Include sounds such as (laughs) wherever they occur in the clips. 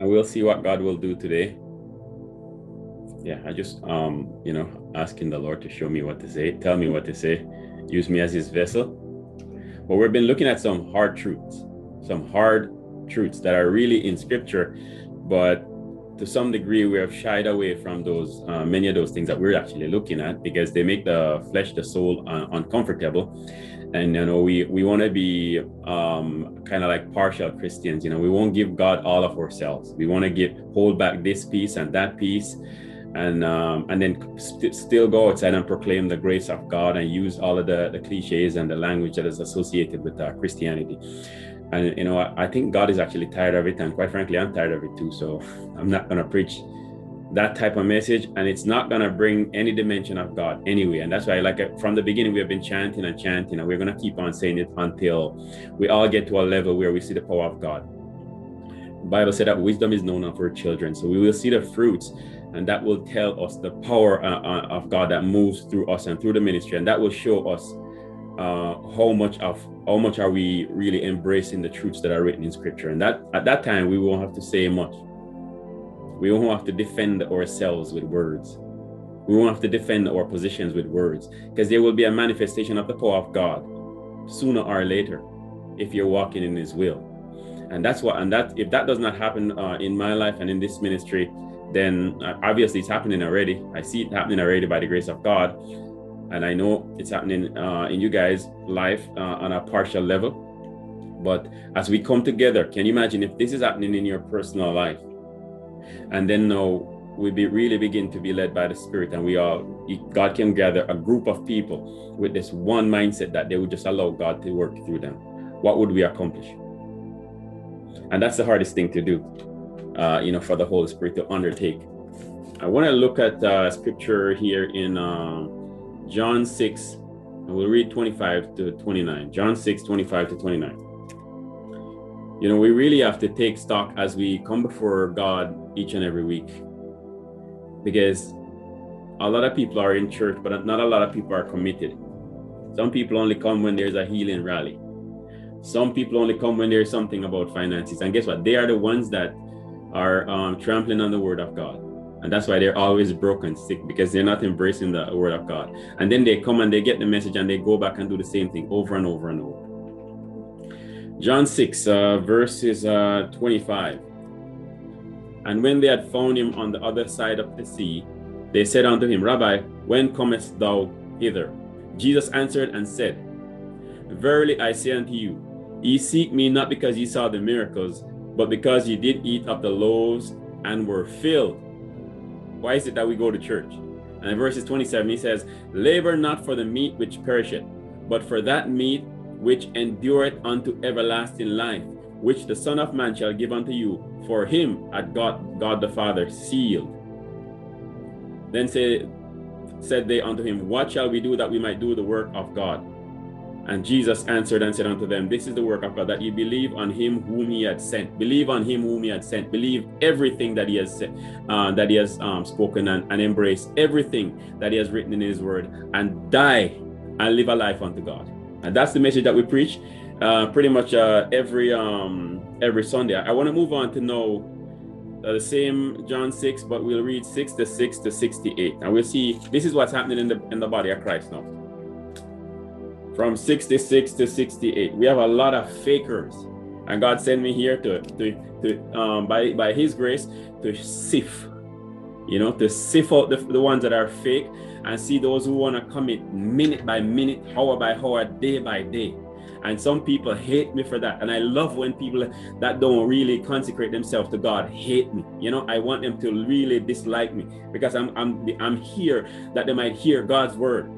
and we'll see what God will do today. Yeah, I just um, you know, asking the Lord to show me what to say, tell me what to say, use me as his vessel. But we've been looking at some hard truths, some hard truths that are really in scripture, but to some degree we have shied away from those uh, many of those things that we're actually looking at because they make the flesh the soul uh, uncomfortable. And you know we we want to be um, kind of like partial christians you know. We won't give god all of ourselves. We want to give hold back this piece and that piece and um, and then st- still go outside and proclaim the grace of god and use all of the, the cliches and the language that is associated with uh, christianity and you know I, I think god is actually tired of it and quite frankly i'm tired of it too so (laughs) i'm not going to preach that type of message and it's not going to bring any dimension of god anyway. And that's why like uh, from the beginning we have been chanting and chanting and we're going to keep on saying it until we all get to a level where we see the power of god. The bible said that wisdom is known of her children so we will see the fruits and that will tell us the power uh, uh, of god that moves through us and through the ministry and that will show us uh, how much of how much are we really embracing the truths that are written in scripture and that at that time we won't have to say much we won't have to defend ourselves with words. We won't have to defend our positions with words because there will be a manifestation of the power of God sooner or later if you're walking in His will. And that's what, and that if that does not happen uh, in my life and in this ministry, then uh, obviously it's happening already. I see it happening already by the grace of God. And I know it's happening uh, in you guys' life uh, on a partial level. But as we come together, can you imagine if this is happening in your personal life? and then now we be really begin to be led by the spirit and we are god can gather a group of people with this one mindset that they would just allow god to work through them what would we accomplish and that's the hardest thing to do uh, you know for the holy spirit to undertake i want to look at uh, scripture here in uh, john 6 and we'll read 25 to 29 john 6 25 to 29 you know, we really have to take stock as we come before God each and every week. Because a lot of people are in church, but not a lot of people are committed. Some people only come when there's a healing rally. Some people only come when there's something about finances. And guess what? They are the ones that are um, trampling on the word of God. And that's why they're always broken, sick, because they're not embracing the word of God. And then they come and they get the message and they go back and do the same thing over and over and over. John 6, uh, verses uh, 25. And when they had found him on the other side of the sea, they said unto him, Rabbi, when comest thou hither? Jesus answered and said, Verily I say unto you, ye seek me not because ye saw the miracles, but because ye did eat of the loaves and were filled. Why is it that we go to church? And in verses 27, he says, Labor not for the meat which perisheth, but for that meat which endureth unto everlasting life, which the Son of Man shall give unto you. For him had God, God the Father sealed. Then say, said they unto him, What shall we do that we might do the work of God? And Jesus answered and said unto them, This is the work of God, that ye believe on him whom he had sent. Believe on him whom he had sent. Believe everything that he has said, uh, that he has um, spoken, and, and embrace everything that he has written in his word, and die and live a life unto God. And that's the message that we preach uh, pretty much uh, every um, every Sunday. I want to move on to know uh, the same John 6, but we'll read 6 to 6 to 68. And we'll see this is what's happening in the in the body of Christ now. From 66 to 68. We have a lot of fakers. And God sent me here to to, to um, by by his grace to sift, you know, to sift out the, the ones that are fake and see those who want to commit minute by minute, hour by hour, day by day. And some people hate me for that. And I love when people that don't really consecrate themselves to God hate me. You know, I want them to really dislike me because I'm I'm I'm here that they might hear God's word.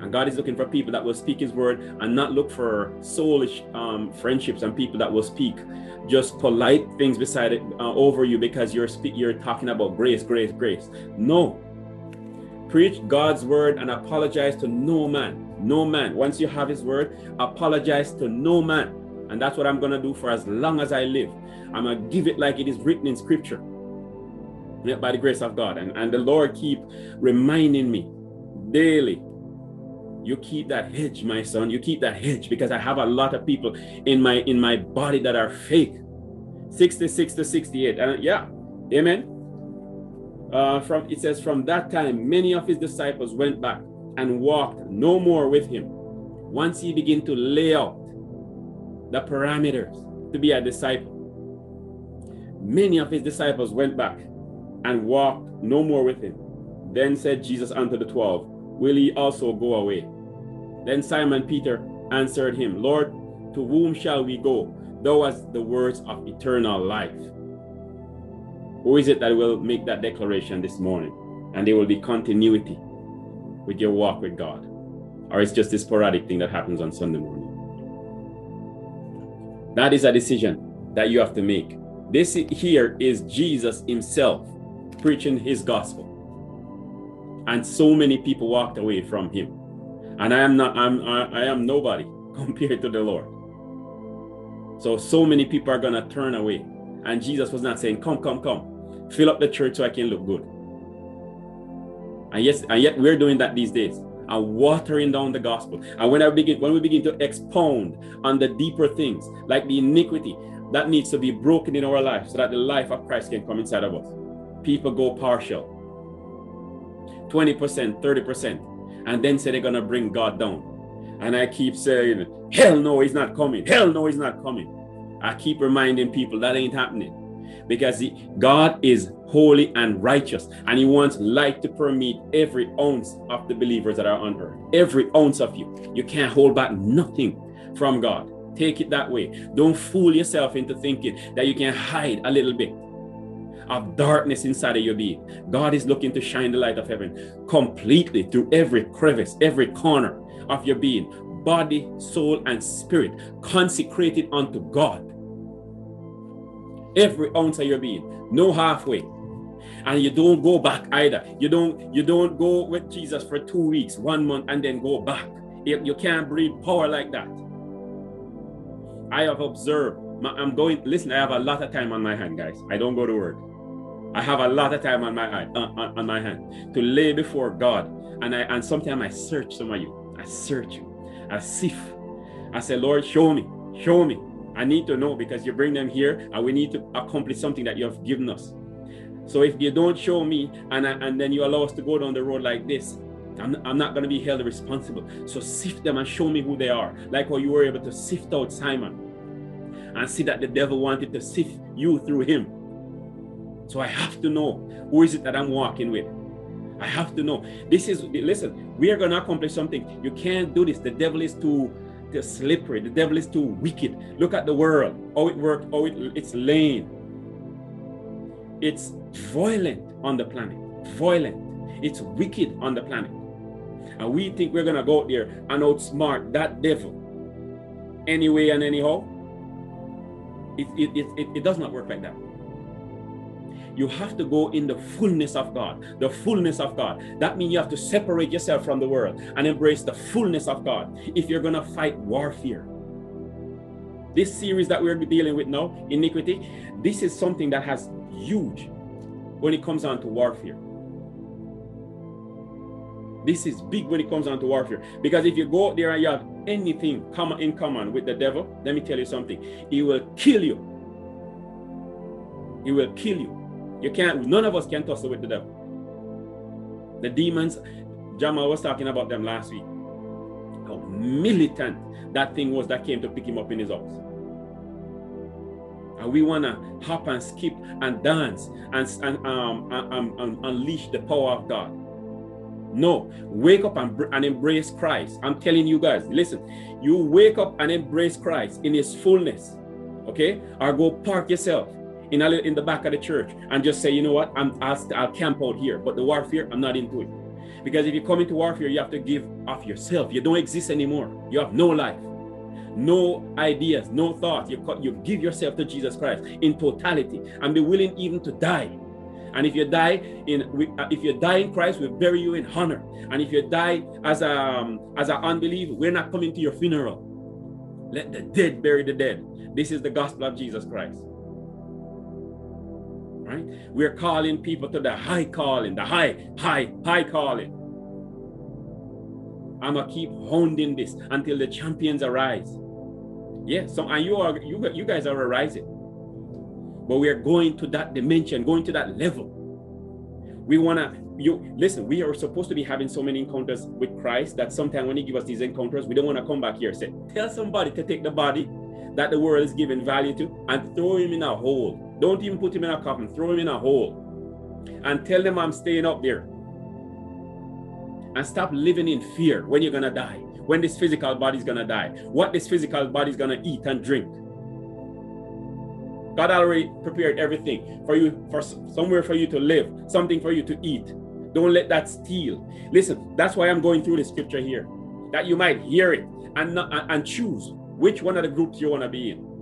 And God is looking for people that will speak His word and not look for soulish um, friendships and people that will speak just polite things beside it uh, over you because you're you're talking about grace, grace, grace. No, Preach God's word and apologize to no man. No man. Once you have his word, apologize to no man. And that's what I'm to do for as long as I live. I'm to give it like it is written in scripture. By the grace of God. And, and the Lord keep reminding me daily. You keep that hedge, my son. You keep that hedge because I have a lot of people in my in my body that are fake. 66 to 68. And yeah, amen. Uh, from it says, from that time, many of his disciples went back and walked no more with him. Once he began to lay out the parameters to be a disciple, many of his disciples went back and walked no more with him. Then said Jesus unto the twelve, Will ye also go away? Then Simon Peter answered him, Lord, to whom shall we go? Thou hast the words of eternal life. Who is it that will make that declaration this morning? And there will be continuity with your walk with God. Or it's just this sporadic thing that happens on Sunday morning. That is a decision that you have to make. This here is Jesus himself preaching his gospel. And so many people walked away from him. And I am not I'm I, I am nobody (laughs) compared to the Lord. So so many people are gonna turn away. And Jesus was not saying, Come, come, come, fill up the church so I can look good. And yes, and yet we're doing that these days and watering down the gospel. And when I begin, when we begin to expound on the deeper things, like the iniquity that needs to be broken in our life, so that the life of Christ can come inside of us, people go partial, twenty percent, thirty percent, and then say they're gonna bring God down. And I keep saying, hell no, he's not coming. Hell no, he's not coming. I keep reminding people that ain't happening because he, God is holy and righteous, and He wants light to permeate every ounce of the believers that are on earth. Every ounce of you. You can't hold back nothing from God. Take it that way. Don't fool yourself into thinking that you can hide a little bit of darkness inside of your being. God is looking to shine the light of heaven completely through every crevice, every corner of your being, body, soul, and spirit, consecrated unto God every ounce of your being, no halfway. And you don't go back either. You don't you don't go with Jesus for two weeks, one month, and then go back. You, you can't breathe power like that. I have observed. I'm going. Listen, I have a lot of time on my hand, guys. I don't go to work. I have a lot of time on my uh, on, on, on my hand to lay before God, and I and sometimes I search some of you. I search you. I sift. I say, Lord, show me, show me. I need to know because you bring them here and we need to accomplish something that you have given us. So if you don't show me and, and then you allow us to go down the road like this, I'm, I'm not going to be held responsible. So sift them and show me who they are. Like how you were able to sift out Simon and see that the devil wanted to sift you through him. So I have to know who is it that I'm walking with. I have to know. This is, listen, we are going to accomplish something. You can't do this. The devil is too too slippery. The devil is too wicked. Look at the world, how it works, how it, it's lame. It's violent on the planet. Violent. It's wicked on the planet. And we think we're going to go out there and outsmart that devil anyway and anyhow. It, it, it, it, it does not work like that. You have to go in the fullness of God. The fullness of God. That means you have to separate yourself from the world and embrace the fullness of God if you're going to fight warfare. This series that we're dealing with now, iniquity, this is something that has huge when it comes on to warfare. This is big when it comes on to warfare. Because if you go out there and you have anything in common with the devil, let me tell you something. He will kill you. He will kill you. You can't, none of us can tussle with the devil. The demons, Jamal was talking about them last week. How militant that thing was that came to pick him up in his house. And we want to hop and skip and dance and, and, um, and, and, and unleash the power of God. No, wake up and, and embrace Christ. I'm telling you guys, listen, you wake up and embrace Christ in his fullness, okay? Or go park yourself in a, in the back of the church and just say, you know what, I'm I'll, I'll camp out here, but the warfare, I'm not into it. Because if you come into warfare, you have to give of yourself. You don't exist anymore. You have no life, no ideas, no thoughts. You, you give yourself to Jesus Christ in totality and be willing even to die. And if you die in uh, if you die in Christ, we bury you in honor. And if you die as a um, as an unbeliever, we're not coming to your funeral. Let the dead bury the dead. This is the gospel of Jesus Christ right? We're calling people to the high calling, the high, high, high calling. I'm gonna keep honing this until the champions arise. Yeah, so and you are you you guys are arising. but we are going to that dimension, going to that level. We want to, you listen, we are supposed to be having so many encounters with Christ that sometimes when He give us these encounters, we don't want to come back here and say, tell somebody to take the body that the world is giving value to and throw him in a hole. Don't even put him in a coffin, throw him in a hole. And tell them I'm staying up there. And stop living in fear when you're going to die, when this physical body is going to die, what this physical body is going to eat and drink. God already prepared everything for you, for somewhere for you to live, something for you to eat. Don't let that steal. Listen, that's why I'm going through the scripture here, that you might hear it and and choose which one of the groups you want to be in.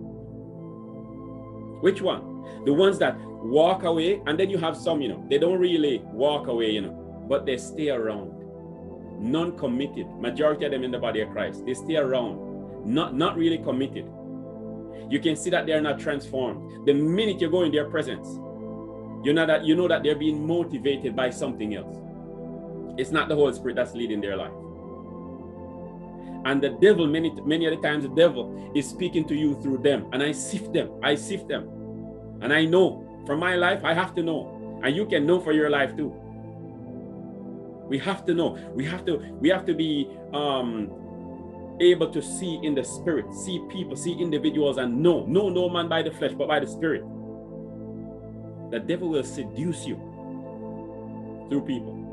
Which one? The ones that walk away, and then you have some, you know, they don't really walk away, you know, but they stay around. Non-committed. Majority of them in the body of Christ. They stay around. Not, not really committed you can see that they're not transformed. The minute you go in their presence, you know that you know that they're being motivated by something else. It's not the Holy Spirit that's leading their life. And the devil, many many other times, the devil is speaking to you through them. And I sift them. I sift them. And I know from my life, I have to know. And you can know for your life too. We have to know. We have to, we have to be um able to see in the spirit, see people, see individuals, and know, know no man by the flesh, but by the spirit. The devil will seduce you through people.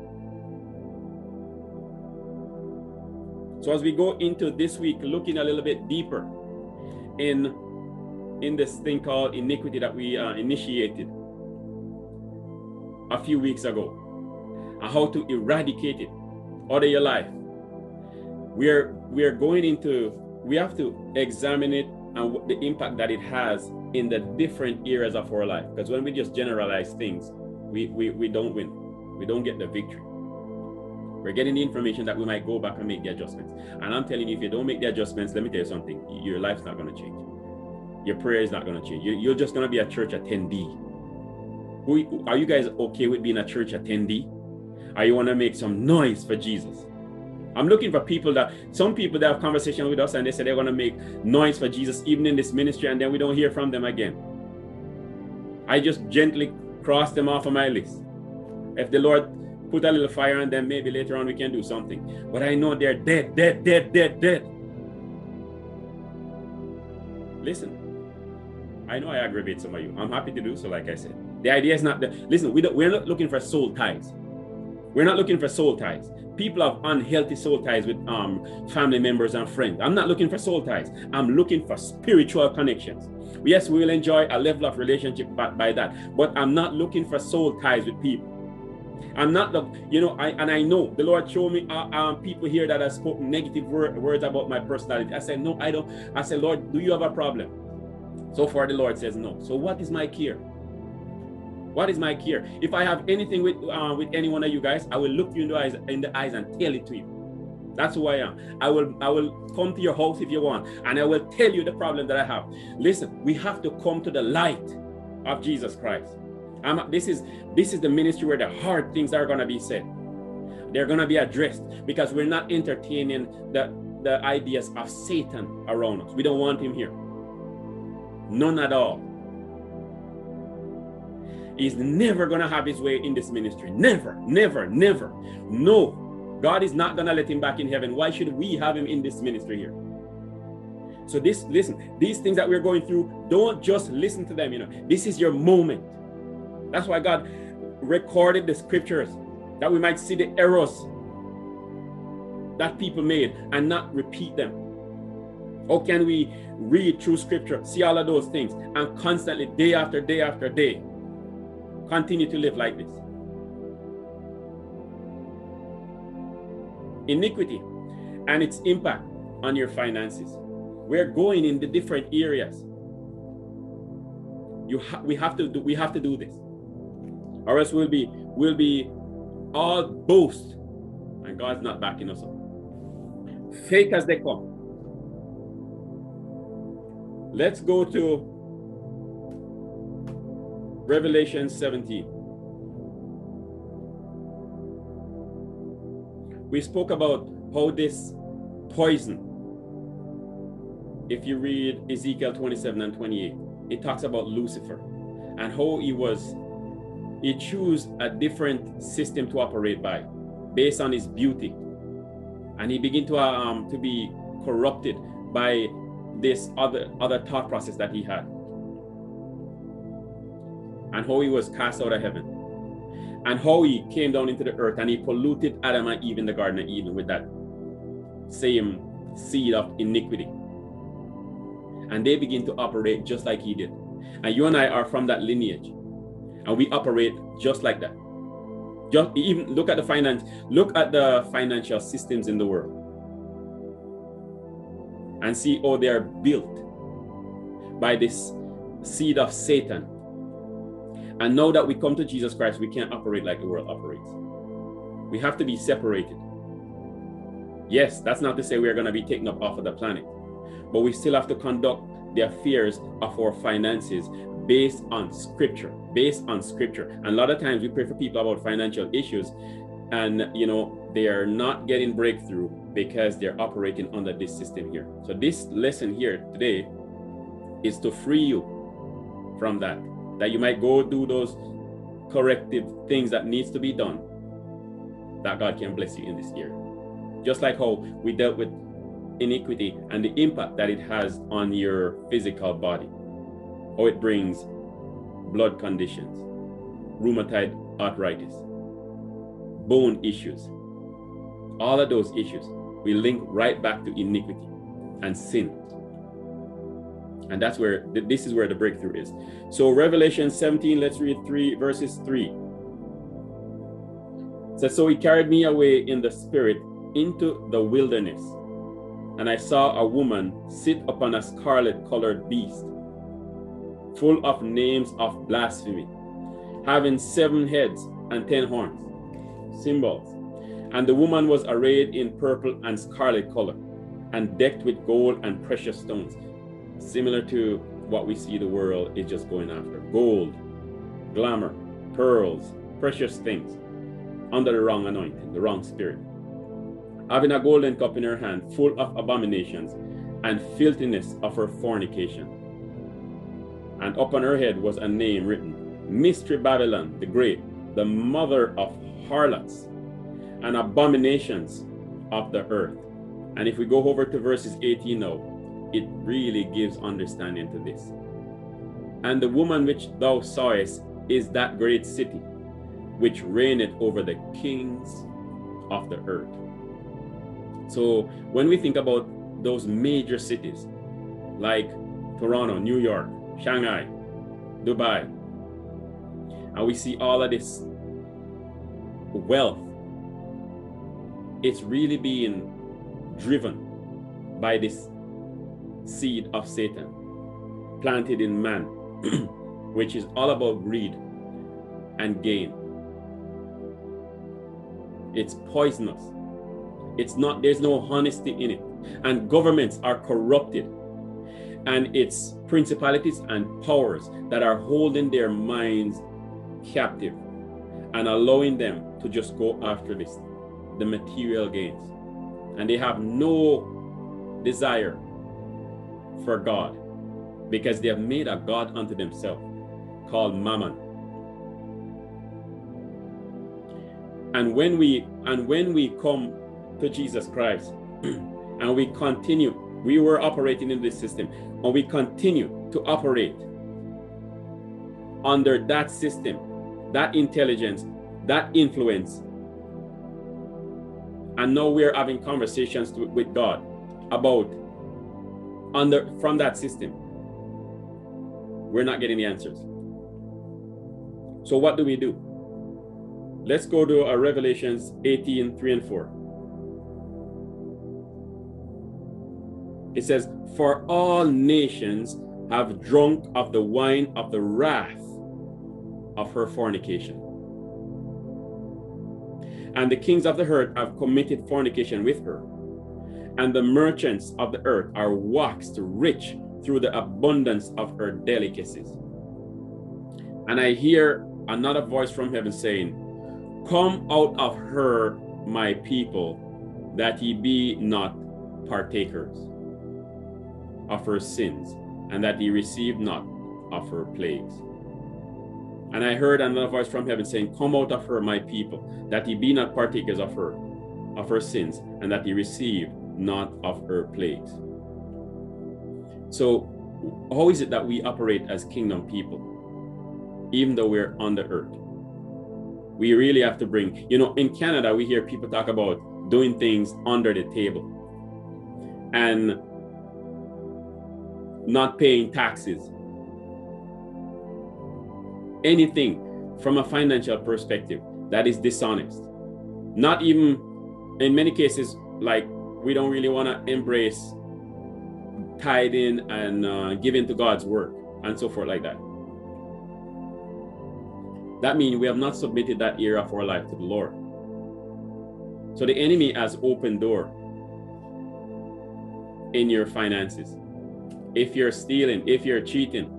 So as we go into this week, looking a little bit deeper in in this thing called iniquity that we uh, initiated a few weeks ago, and how to eradicate it out of your life. We are we are going into we have to examine it and the impact that it has in the different areas of our life. Because when we just generalize things we, we we don't win. We don't get the victory we're getting the information that we might go back and make the adjustments. And i'm telling you if you don't make the adjustments let me tell you something. Your life's not going to change. Your prayer is not going to change you're just going to be a church attendee. Are you guys okay with being a church attendee? Are you want to make some noise for jesus? I'm looking for people that some people that have conversation with us and they say they're going to make noise for Jesus even in this ministry and then we don't hear from them again. I just gently cross them off of my list. If the Lord put a little fire on them, maybe later on we can do something. But I know they're dead, dead, dead, dead, dead. Listen, I know I aggravate some of you. I'm happy to do so, like I said. The idea is not that, listen, we we're not looking for soul ties. We're not looking for soul ties. People have unhealthy soul ties with um, family members and friends. I'm not looking for soul ties. I'm looking for spiritual connections. Yes, we will enjoy a level of relationship by, by that, but I'm not looking for soul ties with people. I'm not the, you know, I and I know the Lord showed me uh, um, people here that have spoken negative word, words about my personality. I said, no, I don't. I said, Lord, do you have a problem? So far, the Lord says no. So what is my care? What is my care? If I have anything with uh, with any one of you guys, I will look you in the eyes in the eyes and tell it to you. That's who I am. I will I will come to your house if you want, and I will tell you the problem that I have. Listen, we have to come to the light of Jesus Christ. I'm, this is this is the ministry where the hard things are gonna be said. They're gonna be addressed because we're not entertaining the the ideas of Satan around us. We don't want him here. None at all. He's never going to have his way in this ministry. Never, never, never. No, God is not going to let him back in heaven. Why should we have him in this ministry here? So this, listen, these things that we're going through, don't just listen to them. You know, this is your moment. That's why God recorded the scriptures that we might see the errors that people made and not repeat them. How can we read through scripture, see all of those things, and constantly, day after day after day, continue to live like this. Iniquity and its impact on your finances. We're going in the different areas. You ha we have to do we have to do this. Or else we'll be we'll be all boast and God's not backing us up. Fake as they come. Let's go to Revelation 17. We spoke about how this poison, if you read Ezekiel 27 and 28, it talks about Lucifer and how he was he chose a different system to operate by based on his beauty and he began to um to be corrupted by this other other thought process that he had and how he was cast out of heaven and how he came down into the earth and he polluted Adam and Eve in the Garden of Eden with that same seed of iniquity. And they begin to operate just like he did. And you and I are from that lineage. And we operate just like that. Just even look at the finance, look at the financial systems in the world. And see how they are built by this seed of Satan and know that we come to Jesus Christ, we can't operate like the world operates. We have to be separated. Yes, that's not to say we're going to be taken up off of the planet, but we still have to conduct the affairs of our finances based on scripture, based on scripture. And a lot of times we pray for people about financial issues and you know they are not getting breakthrough because they're operating under this system here. So this lesson here today is to free you from that that you might go do those corrective things that needs to be done that God can bless you in this year. Just like how we dealt with iniquity and the impact that it has on your physical body. How it brings blood conditions, rheumatoid arthritis, bone issues. All of those issues we link right back to iniquity and sin. And that's where this is where the breakthrough is. So Revelation 17, let's read 3 verses 3. It says, So he carried me away in the spirit into the wilderness, and I saw a woman sit upon a scarlet colored beast, full of names of blasphemy, having seven heads and ten horns, symbols. And the woman was arrayed in purple and scarlet color, and decked with gold and precious stones similar to what we see the world is just going after gold, glamour, pearls, precious things under the wrong anointing, the wrong spirit. Having a golden cup in her hand, full of abominations and filthiness of her fornication. And upon her head was a name written Mystery Babylon the Great, the mother of harlots and abominations of the earth. And if we go over to verses 18 now, it really gives understanding to this. And the woman which thou sawest is that great city, which reigneth over the kings of the earth. So when we think about those major cities like Toronto, New York, Shanghai, Dubai, and we see all of this wealth, it's really being driven by this seed of Satan planted in man, (clears throat) which is all about greed and gain. It's poisonous. It's not, there's no honesty in it. And governments are corrupted. And it's principalities and powers that are holding their minds captive and allowing them to just go after this, the material gains. And they have no desire for God because they have made a God unto themselves called Mammon. And when we and when we come to Jesus Christ (clears throat) and we continue, we were operating in this system, and we continue to operate under that system, that intelligence, that influence. And now we're having conversations with God about under from that system. We're not getting the answers. So what do we do? Let's go to uh, revelations 18 3 and 4 it says for all nations have drunk of the wine of the wrath of her fornication. And the kings of the earth have committed fornication with her. And the merchants of the earth are waxed rich through the abundance of her delicacies. And I hear another voice from heaven saying, Come out of her, my people, that ye be not partakers of her sins, and that ye receive not of her plagues. And I heard another voice from heaven saying, Come out of her, my people, that ye be not partakers of her, of her sins, and that ye receive not of her plagues. So, how is it that we operate as kingdom people, even though we're on the earth? We really have to bring, you know, in Canada, we hear people talk about doing things under the table and not paying taxes. Anything from a financial perspective that is dishonest. Not even, in many cases, like we don't really want to embrace tithing and uh, giving to God's work and so forth like that. That means we have not submitted that area of our life to the Lord. So the enemy has open door in your finances. If you're stealing, if you're cheating,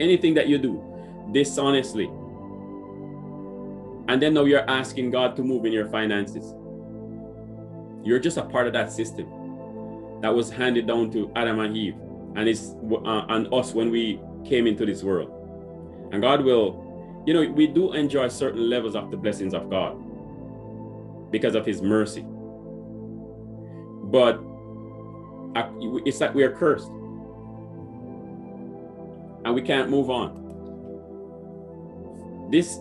anything that you do dishonestly, and then now you're asking God to move in your finances. You're just a part of that system that was handed down to Adam and Eve and it's uh, and us when we came into this world. And God will, you know, we do enjoy certain levels of the blessings of God because of His mercy. But it's like we are cursed and we can't move on. This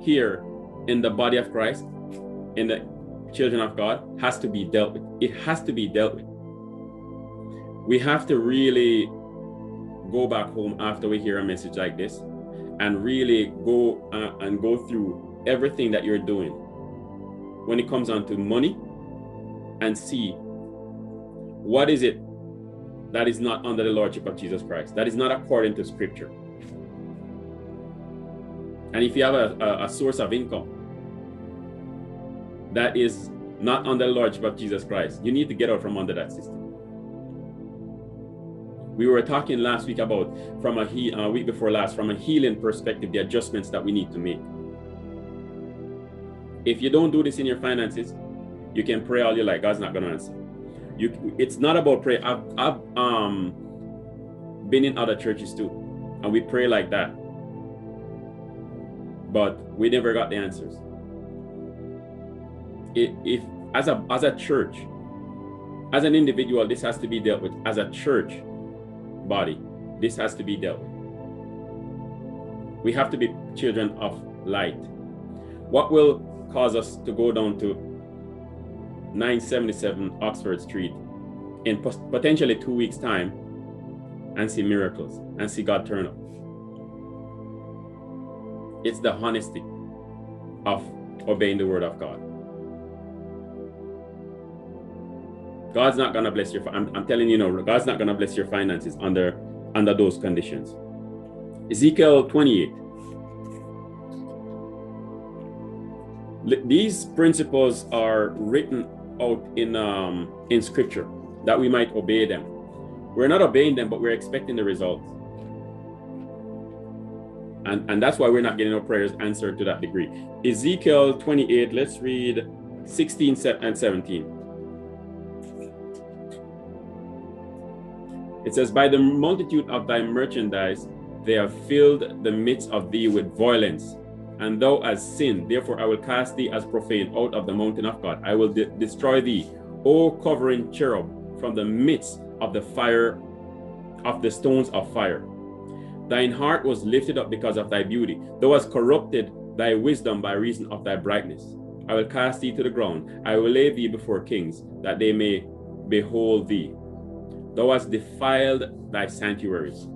here in the body of Christ, in the children of God, has to be dealt with. It has to be dealt with. We have to really go back home after we hear a message like this and really go uh, and go through everything that you're doing when it comes on to money and see what is it that is not under the lordship of Jesus Christ, that is not according to scripture. And if you have a, a, a source of income that is not under the lordship of Jesus Christ, you need to get out from under that system. We were talking last week about, from a he, uh, week before last, from a healing perspective, the adjustments that we need to make. If you don't do this in your finances, you can pray all you like. God's not going to answer. You, it's not about prayer. I've, I've um, been in other churches too, and we pray like that, but we never got the answers. If, if as a as a church, as an individual, this has to be dealt with. As a church body, this has to be dealt with. We have to be children of light. What will cause us to go down to 977 Oxford Street in potentially two weeks' time and see miracles and see God turn up. It's the honesty of obeying the word of God. God's not gonna bless your. I'm, I'm telling you, no, God's not gonna bless your finances under under those conditions. Ezekiel 28. These principles are written out in um, in scripture that we might obey them. We're not obeying them, but we're expecting the results. And, and that's why we're not getting our prayers answered to that degree. Ezekiel 28, let's read 16 and 17. It says, By the multitude of thy merchandise, they have filled the midst of thee with violence and thou hast sinned. Therefore, I will cast thee as profane out of the mountain of God. I will de destroy thee, O covering cherub, from the midst of the fire, of the stones of fire. Thine heart was lifted up because of thy beauty. Thou hast corrupted thy wisdom by reason of thy brightness. I will cast thee to the ground. I will lay thee before kings, that they may behold thee. Thou hast defiled thy sanctuaries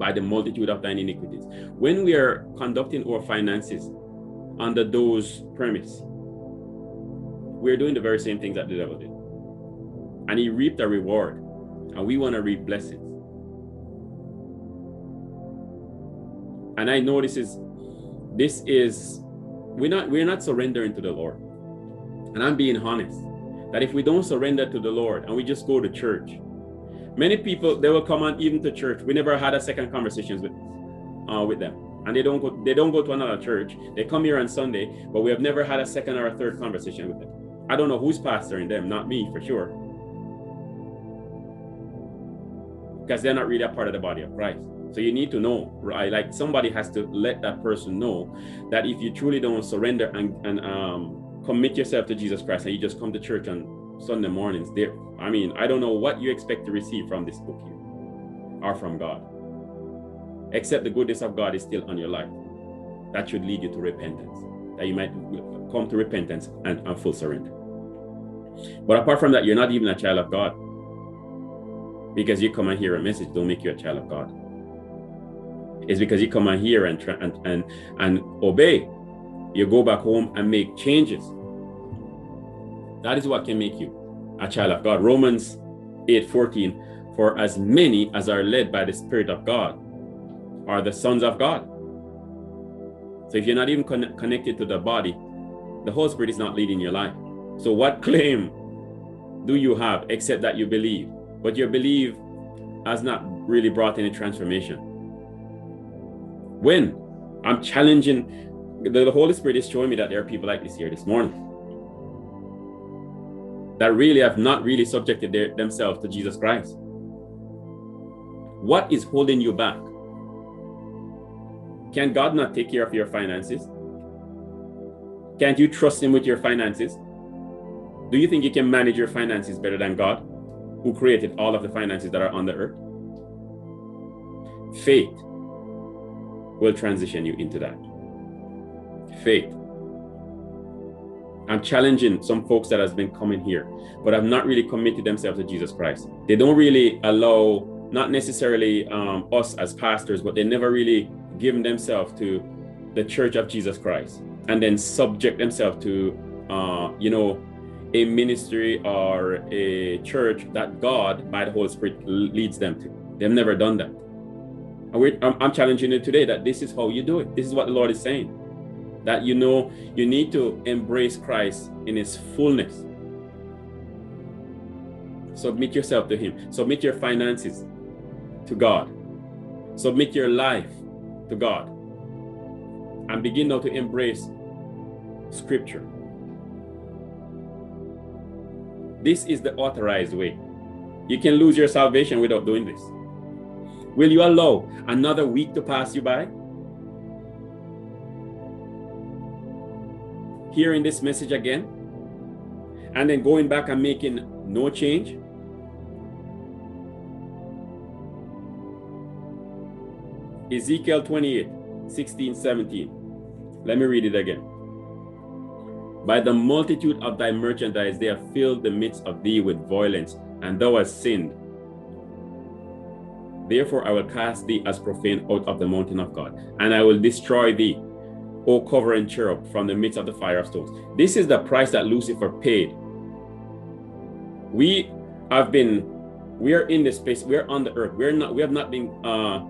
by the multitude of thine iniquities. When we are conducting our finances under those premise, we're doing the very same things that the devil did. And he reaped a reward, and we want to reap blessings. And I know this is this is we're not we're not surrendering to the Lord. And I'm being honest that if we don't surrender to the Lord and we just go to church, Many people they will come on even to church. We never had a second conversations with uh, with them, and they don't go they don't go to another church. They come here on Sunday, but we have never had a second or a third conversation with them. I don't know who's pastoring them, not me for sure, because they're not really a part of the body of Christ. So you need to know, right? Like somebody has to let that person know that if you truly don't surrender and, and um, commit yourself to Jesus Christ and you just come to church on Sunday mornings, there, I mean, I don't know what you expect to receive from this book here or from God. Except the goodness of God is still on your life. That should lead you to repentance, that you might come to repentance and, and full surrender. But apart from that, you're not even a child of God. Because you come and hear a message, don't make you a child of God. It's because you come and hear and, and, and, and obey. You go back home and make changes. That is what can make you a child of God. Romans 8 14 for as many as are led by the Spirit of God are the sons of God. So if you're not even con- connected to the body, the Holy Spirit is not leading your life. So what (laughs) claim do you have except that you believe? But your belief has not really brought any transformation. When I'm challenging, the, Holy Spirit is showing me that there are people like this here this morning that really have not really subjected their, themselves to Jesus Christ. What is holding you back? Can God not take care of your finances? Can't you trust Him with your finances? Do you think you can manage your finances better than God, who created all of the finances that are on the earth? Faith will transition you into that. Faith. I'm challenging some folks that has been coming here, but have not really committed themselves to Jesus Christ. They don't really allow not necessarily um, us as pastors, but they never really given themselves to the Church of Jesus Christ and then subject themselves to, uh, you know, a ministry or a church that God, by the Holy Spirit, leads them to. They've never done that. And I'm, I'm challenging you today that this is how you do it. This is what the Lord is saying. That you know you need to embrace Christ in his fullness. Submit yourself to him. Submit your finances to God. Submit your life to God. And begin now to embrace Scripture. This is the authorized way. You can lose your salvation without doing this. Will you allow another week to pass you by? Hearing this message again, and then going back and making no change? Ezekiel 28 16, 17. Let me read it again. By the multitude of thy merchandise, they have filled the midst of thee with violence, and thou hast sinned. Therefore, I will cast thee as profane out of the mountain of God, and I will destroy thee, O covering cherub, from the midst of the fire of stones. This is the price that Lucifer paid. We have been, we are in the space, we are on the earth. We're not, we have not been uh,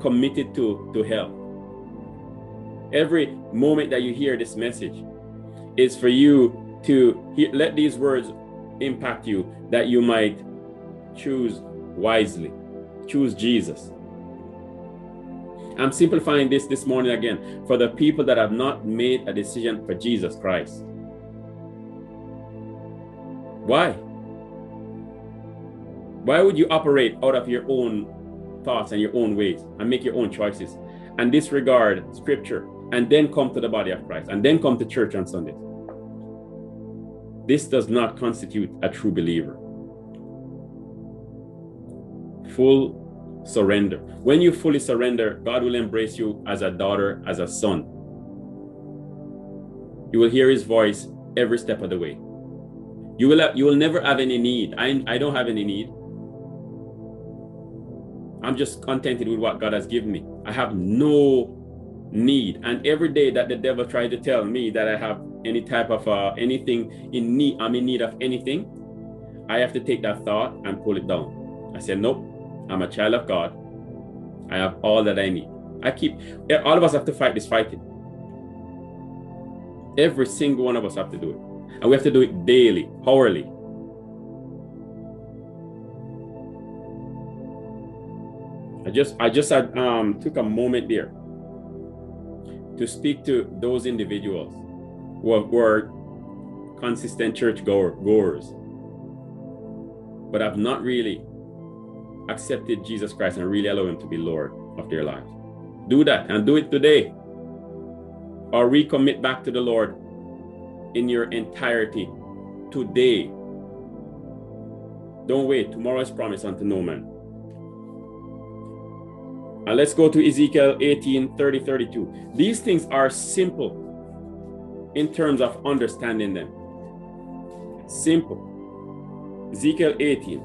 committed to, to hell. Every moment that you hear this message is for you to hear, let these words impact you that you might choose wisely, choose Jesus. I'm simplifying this this morning again for the people that have not made a decision for Jesus Christ. Why? Why would you operate out of your own thoughts and your own ways and make your own choices and disregard scripture and then come to the body of Christ and then come to church on Sundays. This does not constitute a true believer. Full surrender. When you fully surrender, God will embrace you as a daughter, as a son. You will hear his voice every step of the way. You will, have, you will never have any need. I, I don't have any need. I'm just contented with what God has given me. I have no need. And every day that the devil tries to tell me that I have any type of uh, anything in need, I'm in need of anything, I have to take that thought and pull it down. I said, nope, I'm a child of God. I have all that I need. I keep, all of us have to fight this fighting. Every single one of us have to do it. And we have to do it daily, hourly. I just I just had, um, took a moment there to speak to those individuals who are, consistent church goer, goers, but have not really accepted Jesus Christ and really allow Him to be Lord of their lives. Do that and do it today. Or recommit back to the Lord in your entirety today. Don't wait. Tomorrow is promised unto no man. And let's go to Ezekiel 18 30 32. These things are simple in terms of understanding them. Simple. Ezekiel 18.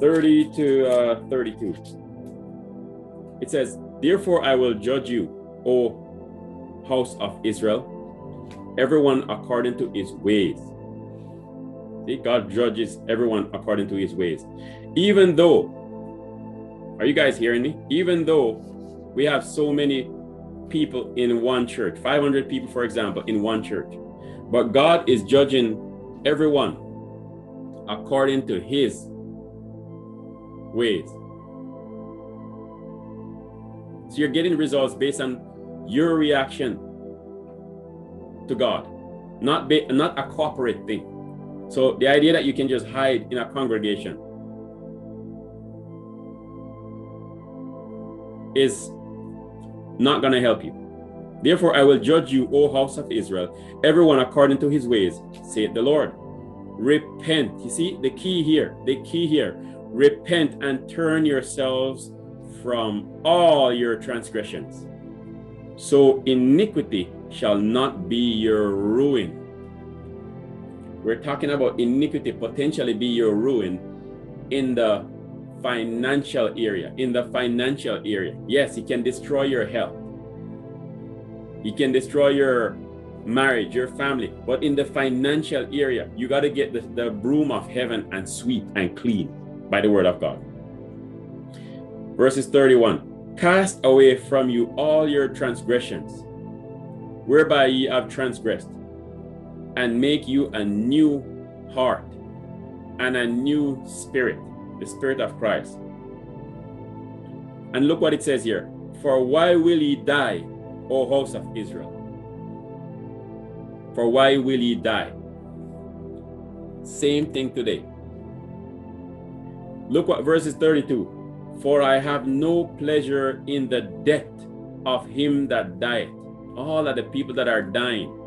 Thirty to uh, thirty-two. It says, "Therefore I will judge you, O house of Israel, everyone according to his ways." See, God judges everyone according to his ways. Even though, are you guys hearing me? Even though we have so many people in one church, 500 people, for example, in one church. But God is judging everyone according to his ways. So you're getting results based on your reaction to God, not, be, not a corporate thing. So the idea that you can just hide in a congregation is not going to help you. Therefore, I will judge you, O house of Israel, everyone according to his ways, saith the Lord. Repent. You see the key here, the key here. Repent and turn yourselves from all your transgressions. So iniquity shall not be your ruin. We're talking about iniquity potentially be your ruin in the financial area, in the financial area. Yes, it can destroy your health. It can destroy your marriage, your family. But in the financial area, you got to get the, the broom of heaven and sweep and clean by the word of God. Verses 31 Cast away from you all your transgressions, whereby ye have transgressed, and make you a new heart and a new spirit the Spirit of Christ. And look what it says here For why will ye die, O house of Israel? For why will ye die? Same thing today. Look what verses 32 For I have no pleasure in the death of him that died. All of the people that are dying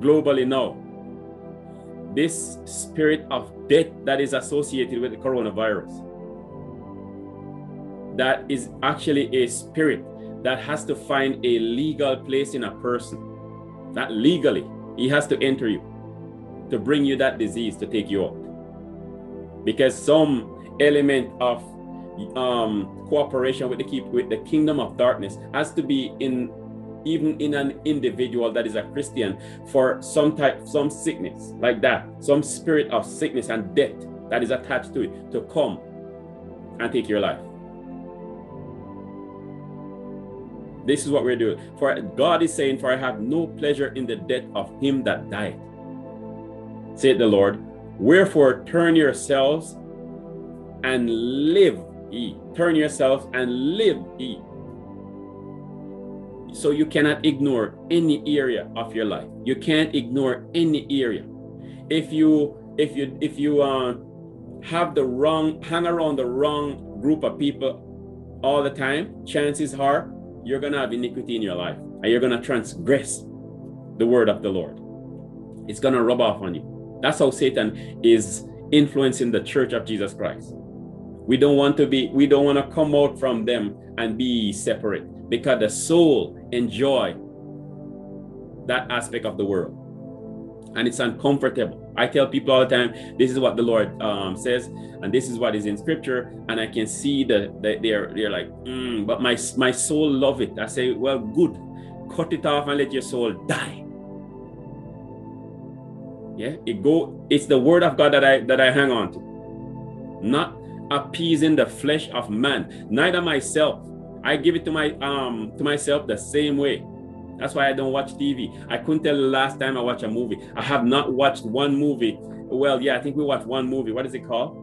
globally now this spirit of death that is associated with the coronavirus. That is actually a spirit that has to find a legal place in a person. That legally, he has to enter you to bring you that disease to take you out. Because some element of um, cooperation with the with the kingdom of darkness has to be in even in an individual that is a Christian for some type, some sickness like that, some spirit of sickness and death that is attached to it to come and take your life. This is what we're doing. For God is saying, For I have no pleasure in the death of him that died. Said the Lord, Wherefore turn yourselves and live ye. Turn yourselves and live ye so you cannot ignore any area of your life. You can't ignore any area. If you if you if you uh, have the wrong hang around the wrong group of people all the time, chances are you're gonna have iniquity in your life and you're gonna transgress the word of the Lord. It's gonna rub off on you. That's how Satan is influencing the church of Jesus Christ. We don't want to be, we don't want to come out from them and be separate because the soul enjoy that aspect of the world. And it's uncomfortable. I tell people all the time this is what the lord um, says and this is what is in scripture and i can see that the, they're they're like mm, but my my soul love it. I say well good. Cut it off and let your soul die yeah it go it's the word of god that i that i hang on to not appeasing the flesh of man neither myself I give it to my um to myself the same way. That's why I don't watch TV. I couldn't tell the last time I watched a movie. I have not watched one movie. Well, yeah, I think we watched one movie. What is it called?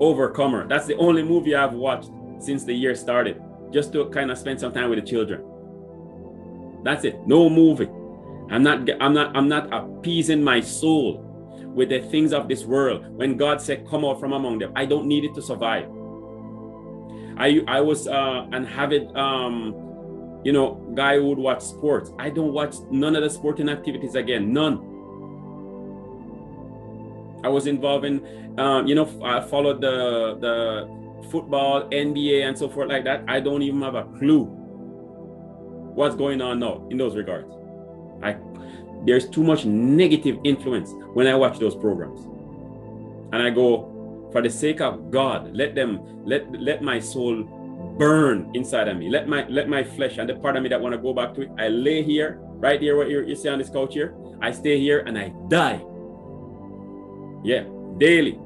Overcomer. That's the only movie I've watched since the year started, just to kind of spend some time with the children. That's it. No movie. I'm not I'm not I'm not appeasing my soul with the things of this world. When God said, "Come out from among them," I don't need it to survive. I I was uh, an avid um, you know guy who would watch sports. I don't watch none of the sporting activities again. None. I was involved in, um, you know, I followed the the football, NBA, and so forth like that. I don't even have a clue what's going on now in those regards. I there's too much negative influence when I watch those programs. And I go, for the sake of God, let them let let my soul burn inside of me. Let my let my flesh and the part of me that want to go back to it. I lay here, right here, what you see on this couch here. I stay here and I die. Yeah, daily.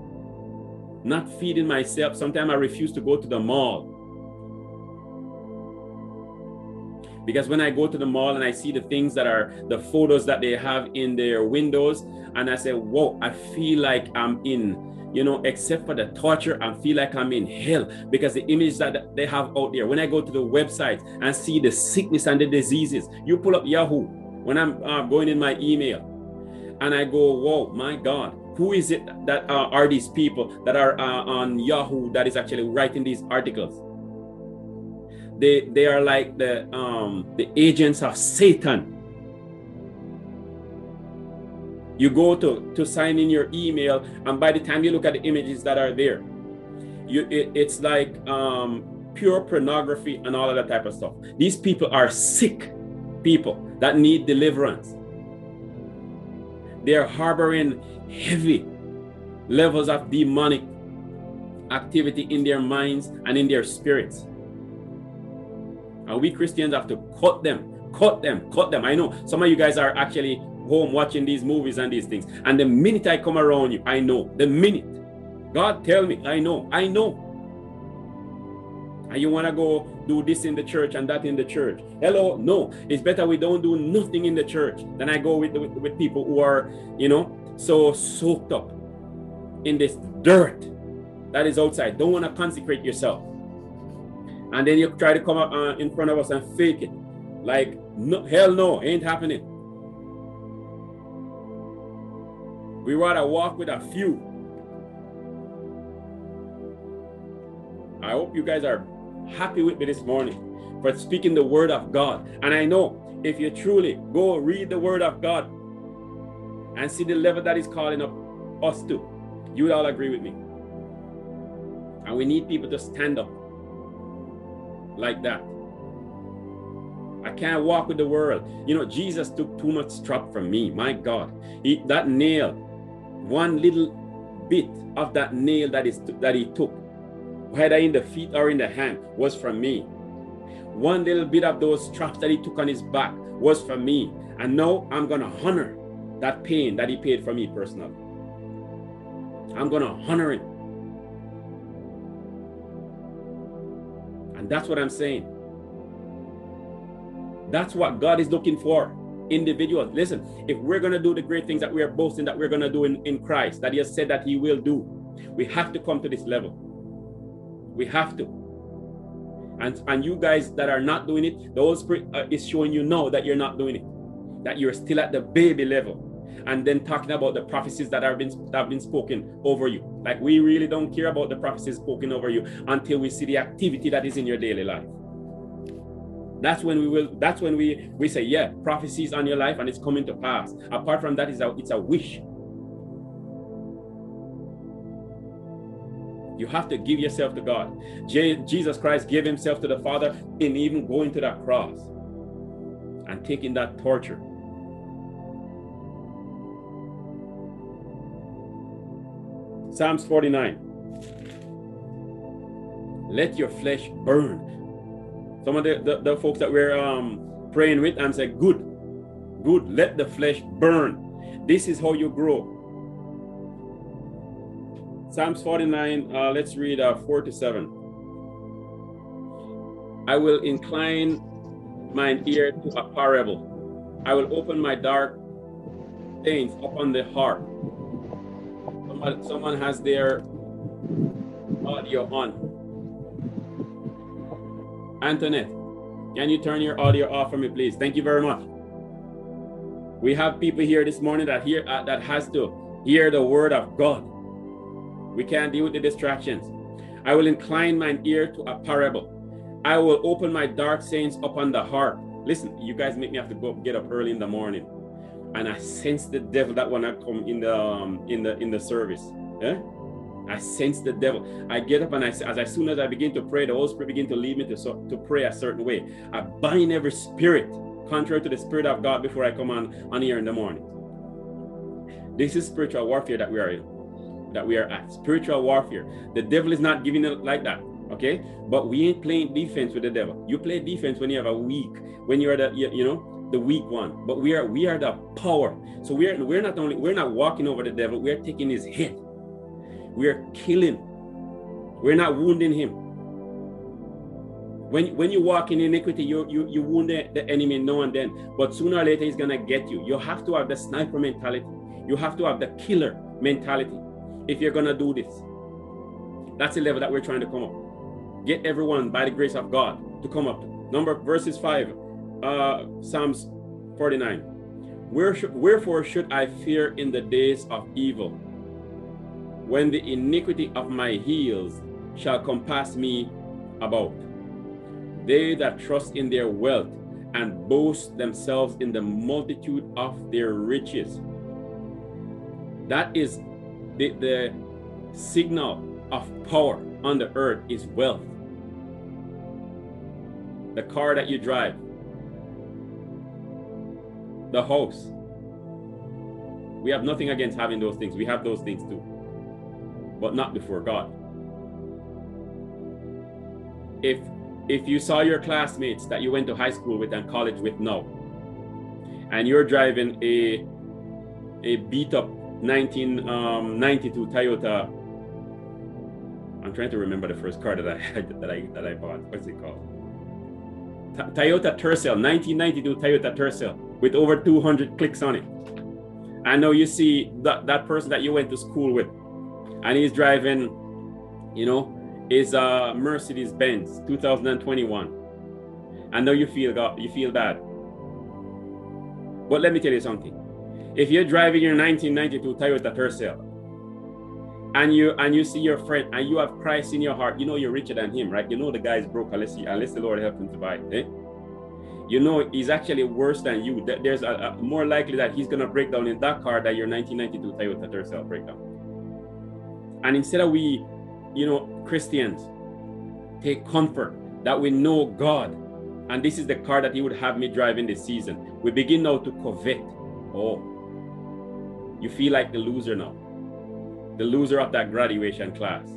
Not feeding myself. Sometimes I refuse to go to the mall because when I go to the mall and I see the things that are the photos that they have in their windows, and I say, Whoa, I feel like I'm in, you know, except for the torture, I feel like I'm in hell because the image that they have out there. When I go to the website and see the sickness and the diseases, you pull up Yahoo when I'm uh, going in my email, and I go, Whoa, my God, who is it that uh, are these people that are uh, on Yahoo that is actually writing these articles? They they are like the um the agents of satan. You go to to sign in your email and by the time you look at the images that are there you it, it's like um pure pornography and all of that type of stuff. These people are sick people that need deliverance. They're harboring heavy levels of demonic activity in their minds and in their spirits and we Christians have to cut them, cut them, cut them. I know some of you guys are actually home watching these movies and these things. And the minute I come around you, I know. The minute. God tell me, I know, I know. And you want to go do this in the church and that in the church. Hello, no. It's better we don't do nothing in the church than I go with, with, with people who are, you know, so soaked up in this dirt that is outside. Don't want to consecrate yourself and then you try to come up uh, in front of us and fake it. Like, no, hell no, ain't happening. We rather walk with a few. I hope you guys are happy with me this morning for speaking the word of God. And I know if you truly go read the word of God and see the level that is calling up us to, you would all agree with me. And we need people to stand up like that. I can't walk with the world. You know, Jesus took too much strap from me. My God, he, that nail, one little bit of that nail that is that he took, whether in the feet or in the hand, was from me. One little bit of those straps that he took on his back was from me. And now I'm gonna honor that pain that he paid for me personally. I'm gonna honor it. And that's what I'm saying. That's what God is looking for. Individuals. Listen, if we're going to do the great things that we are boasting that we're going to do in, in Christ, that He has said that He will do, we have to come to this level. We have to. And, and you guys that are not doing it, the Holy Spirit uh, is showing you now that you're not doing it, that you're still at the baby level and then talking about the prophecies that have been that have been spoken over you. Like we really don't care about the prophecies spoken over you until we see the activity that is in your daily life. That's when we will. That's when we we say, yeah, prophecies on your life and it's coming to pass. Apart from that, is a it's a wish. You have to give yourself to God. Jesus Christ gave himself to the Father in even going to that cross and taking that torture Psalms 49. Let your flesh burn. Some of the, the, the folks that we're um, praying with, I'm saying, good, good, let the flesh burn. This is how you grow. Psalms 49, uh, let's read uh, 4 to 7. I will incline mine ear to a parable. I will open my dark things upon the heart someone, someone has their audio on. Antoinette, can you turn your audio off for me, please? Thank you very much. We have people here this morning that hear uh, that has to hear the word of God. We can't deal with the distractions. I will incline mine ear to a parable. I will open my dark sayings upon the heart. Listen, you guys make me have to go get up early in the morning, and I sense the devil that when I come in the um, in the in the service. Yeah? I sense the devil. I get up and I as, as soon as I begin to pray, the Holy Spirit begin to lead me to to pray a certain way. I bind every spirit contrary to the spirit of God before I come on on here in the morning. This is spiritual warfare that we are in that we are at. Spiritual warfare. The devil is not giving it like that. Okay, but we ain't playing defense with the devil. You play defense when you have a weak, when you're the you, you know the weak one. But we are we are the power. So we're we're not only we're not walking over the devil. We're taking his head. We're killing. We're not wounding him. When, when you walk in iniquity, you, you, you wound the, the enemy now and then, but sooner or later he's gonna get you. You have to have the sniper mentality. You have to have the killer mentality if you're to do this. That's the level that we're trying to come up. Get everyone by the grace of God to come up. Number verses 5, uh, Psalms 49. Where should, wherefore should I fear in the days of evil, when the iniquity of my heels shall compass me about? They that trust in their wealth and boast themselves in the multitude of their riches. That is the, the signal of power on the earth is wealth. The car that you drive, the house. We have nothing against having those things. We have those things too, but not before God. If if you saw your classmates that you went to high school with and college with now, and you're driving a a beat up 1992 um, Toyota. I'm trying to remember the first car that I had that I that I bought. What's it called? Toyota Tercel, 1992 Toyota Tercel, with over 200 clicks on it. I know you see that that person that you went to school with, and he's driving, you know, is a Mercedes Benz 2021. I know you feel you feel bad, but let me tell you something if you're driving your 1992 Toyota Tercel and you and you see your friend and you have Christ in your heart, you know you're richer than him, right? You know the guy is broke unless he, unless the Lord help him to buy it. Eh? You know he's actually worse than you. There's a, a, more likely that he's gonna break down in that car that your 1992 Toyota Tercel breakdown. And instead of we, you know, Christians, take comfort that we know God, and this is the car that He would have me drive in this season. We begin now to covet. Oh, you feel like the loser now, the loser of that graduation class.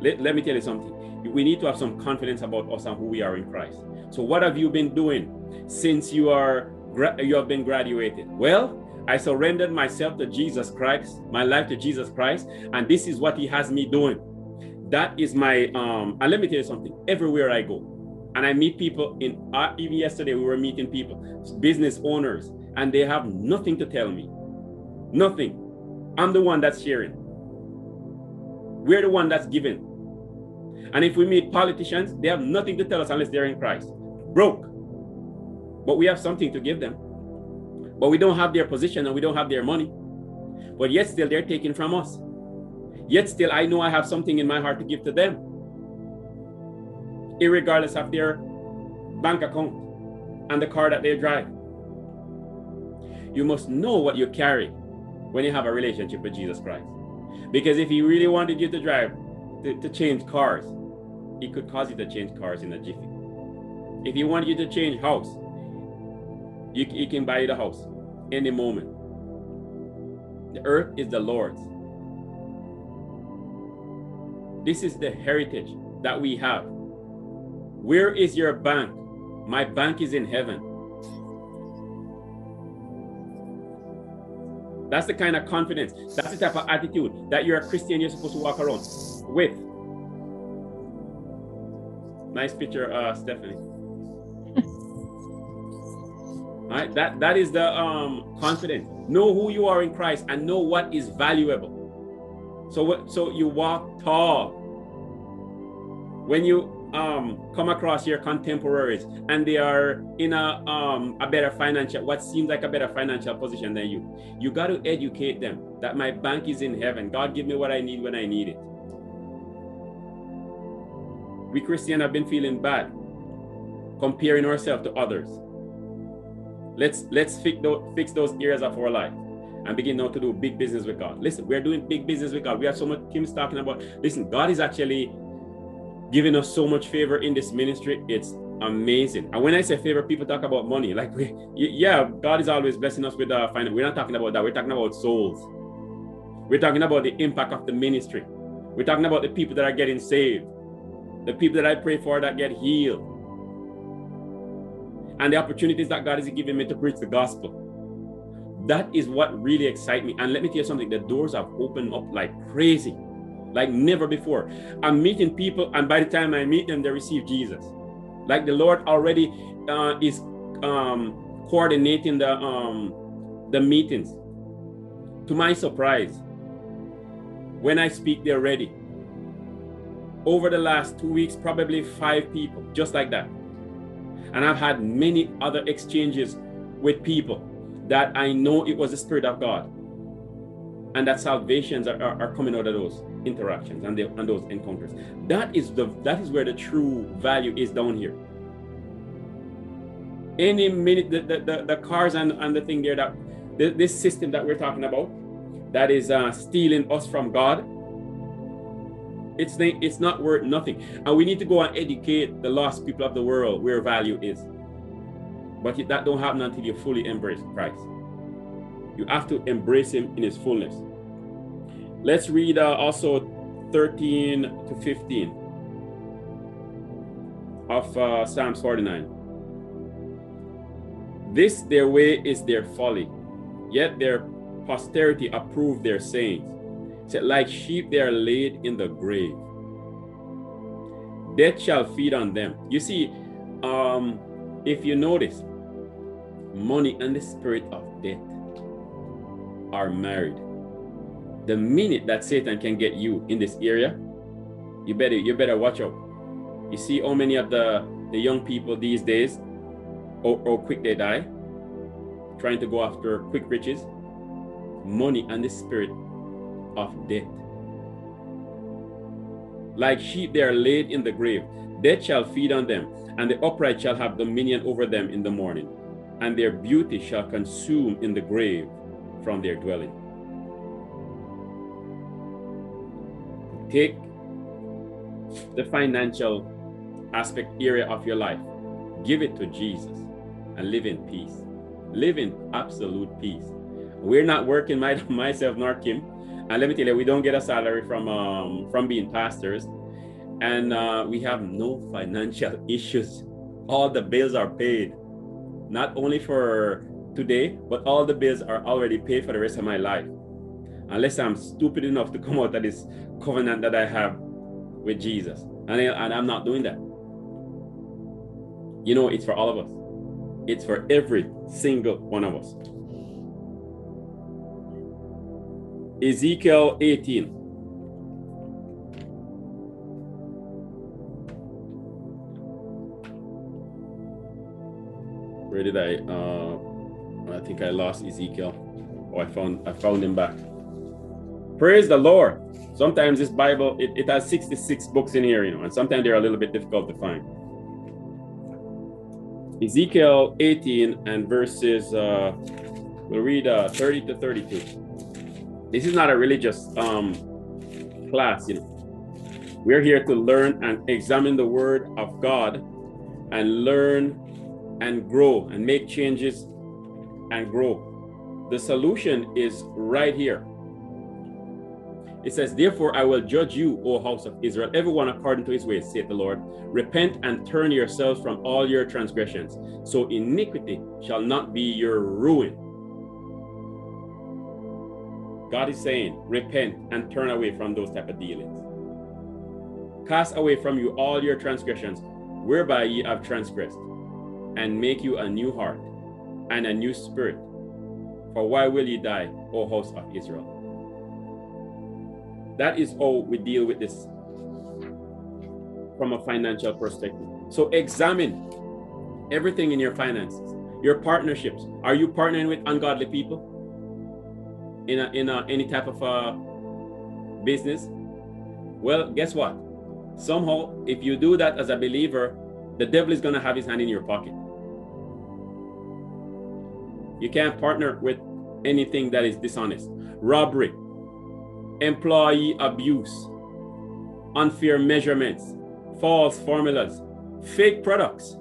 Let, let me tell you something. We need to have some confidence about us and who we are in Christ. So, what have you been doing since you are you have been graduated? Well, I surrendered myself to Jesus Christ, my life to Jesus Christ, and this is what He has me doing. That is my um. And let me tell you something. Everywhere I go, and I meet people in uh, even yesterday we were meeting people, business owners, and they have nothing to tell me. Nothing. I'm the one that's sharing. We're the one that's given. And if we meet politicians, they have nothing to tell us unless they're in Christ. Broke. But we have something to give them. But we don't have their position and we don't have their money. But yet still they're taking from us. Yet still I know I have something in my heart to give to them. Irregardless of their bank account and the car that they drive. You must know what you carry when you have a relationship with Jesus Christ. Because if he really wanted you to drive, to, to change cars, he could cause you to change cars in a jiffy. If he wanted you to change house, you, he can buy you the house any moment. The earth is the Lord's. This is the heritage that we have. Where is your bank? My bank is in heaven. That's the kind of confidence. That's the type of attitude that you're a Christian, you're supposed to walk around with. Nice picture, uh, Stephanie. (laughs) right? That that is the um confidence. Know who you are in Christ and know what is valuable. So so you walk tall. When you um, come across your contemporaries and they are in a um, a better financial, what seems like a better financial position than you. You got to educate them that my bank is in heaven. God give me what I need when I need it. We Christian have been feeling bad, comparing ourselves to others. Let's let's fix those, fix those areas of our life and begin now to do big business with God. Listen, we're doing big business with God. We have so much Kim's talking about. Listen, God is actually giving us so much favor in this ministry. It's amazing. And when I say favor, people talk about money. Like we, yeah, God is always blessing us with uh, finance. We're not talking about that. We're talking about souls. We're talking about the impact of the ministry. We're talking about the people that are getting saved, the people that I pray for that get healed, and the opportunities that God is giving me to preach the gospel. That is what really excites me. And let me tell you something: the doors have opened up like crazy like never before. I'm meeting people, and by the time I meet them, they receive Jesus. Like the Lord already uh, is um, coordinating the um, the meetings. To my surprise, when I speak, they're ready. Over the last two weeks, probably five people, just like that. And I've had many other exchanges with people that I know it was the Spirit of God and that salvations are, are, are coming out of those interactions and, the, and those encounters. That is the that is where the true value is down here. Any minute the, the, the, the cars and, and the thing there that the, this system that we're talking about that is uh, stealing us from God. It's it's not worth nothing, and we need to go and educate the lost people of the world where value is. But that don't happen until you fully embrace Christ. You have to embrace Him in His fullness. Let's read uh, also 13 to 15 of uh, Psalms 49. This their way is their folly, yet their posterity approve their sayings. Said, like sheep they are laid in the grave. Death shall feed on them. You see, um, if you notice, money and the spirit of death are married the minute that Satan can get you in this area, you better you better watch out. You see how many of the the young people these days, how, how quick they die, trying to go after quick riches, money, and the spirit of death. Like sheep, they are laid in the grave. Death shall feed on them, and the upright shall have dominion over them in the morning, and their beauty shall consume in the grave from their dwelling. take the financial aspect area of your life, give it to Jesus, and live in peace. Live in absolute peace. We're not working (laughs) my, myself nor Kim, and let me tell you, we don't get a salary from um, from being pastors, and uh, we have no financial (laughs) issues. All the bills are paid, not only for today, but all the bills are already paid for the rest of my life unless I'm stupid enough to come out of this covenant that I have with Jesus. And, and I'm not doing that. You know, it's for all of us, it's for every single one of us. Ezekiel 18. Where did I? Uh, I think I lost Ezekiel. Oh, I found I found him back. Praise the Lord. Sometimes this Bible, it, it has 66 books in here, you know, and sometimes they're a little bit difficult to find. Ezekiel 18 and verses, uh, we'll read uh, 30 to 32. This is not a religious um, class, you know. We're here to learn and examine the word of God and learn and grow and make changes and grow. The solution is right here it says, Therefore I will judge you, O house of Israel, everyone according to his ways, saith the Lord. Repent and turn yourselves from all your transgressions, so iniquity shall not be your ruin. God is saying, repent and turn away from those type of dealings. Cast away from you all your transgressions, whereby ye have transgressed, and make you a new heart and a new spirit. For why will ye die, O house of Israel? That is how we deal with this from a financial perspective. So examine everything in your finances, your partnerships. Are you partnering with ungodly people in a, in a, any type of a uh, business? Well, guess what? Somehow, if you do that as a believer, the devil is going to have his hand in your pocket. You can't partner with anything that is dishonest. Robbery, employee abuse, unfair measurements, false formulas, fake products.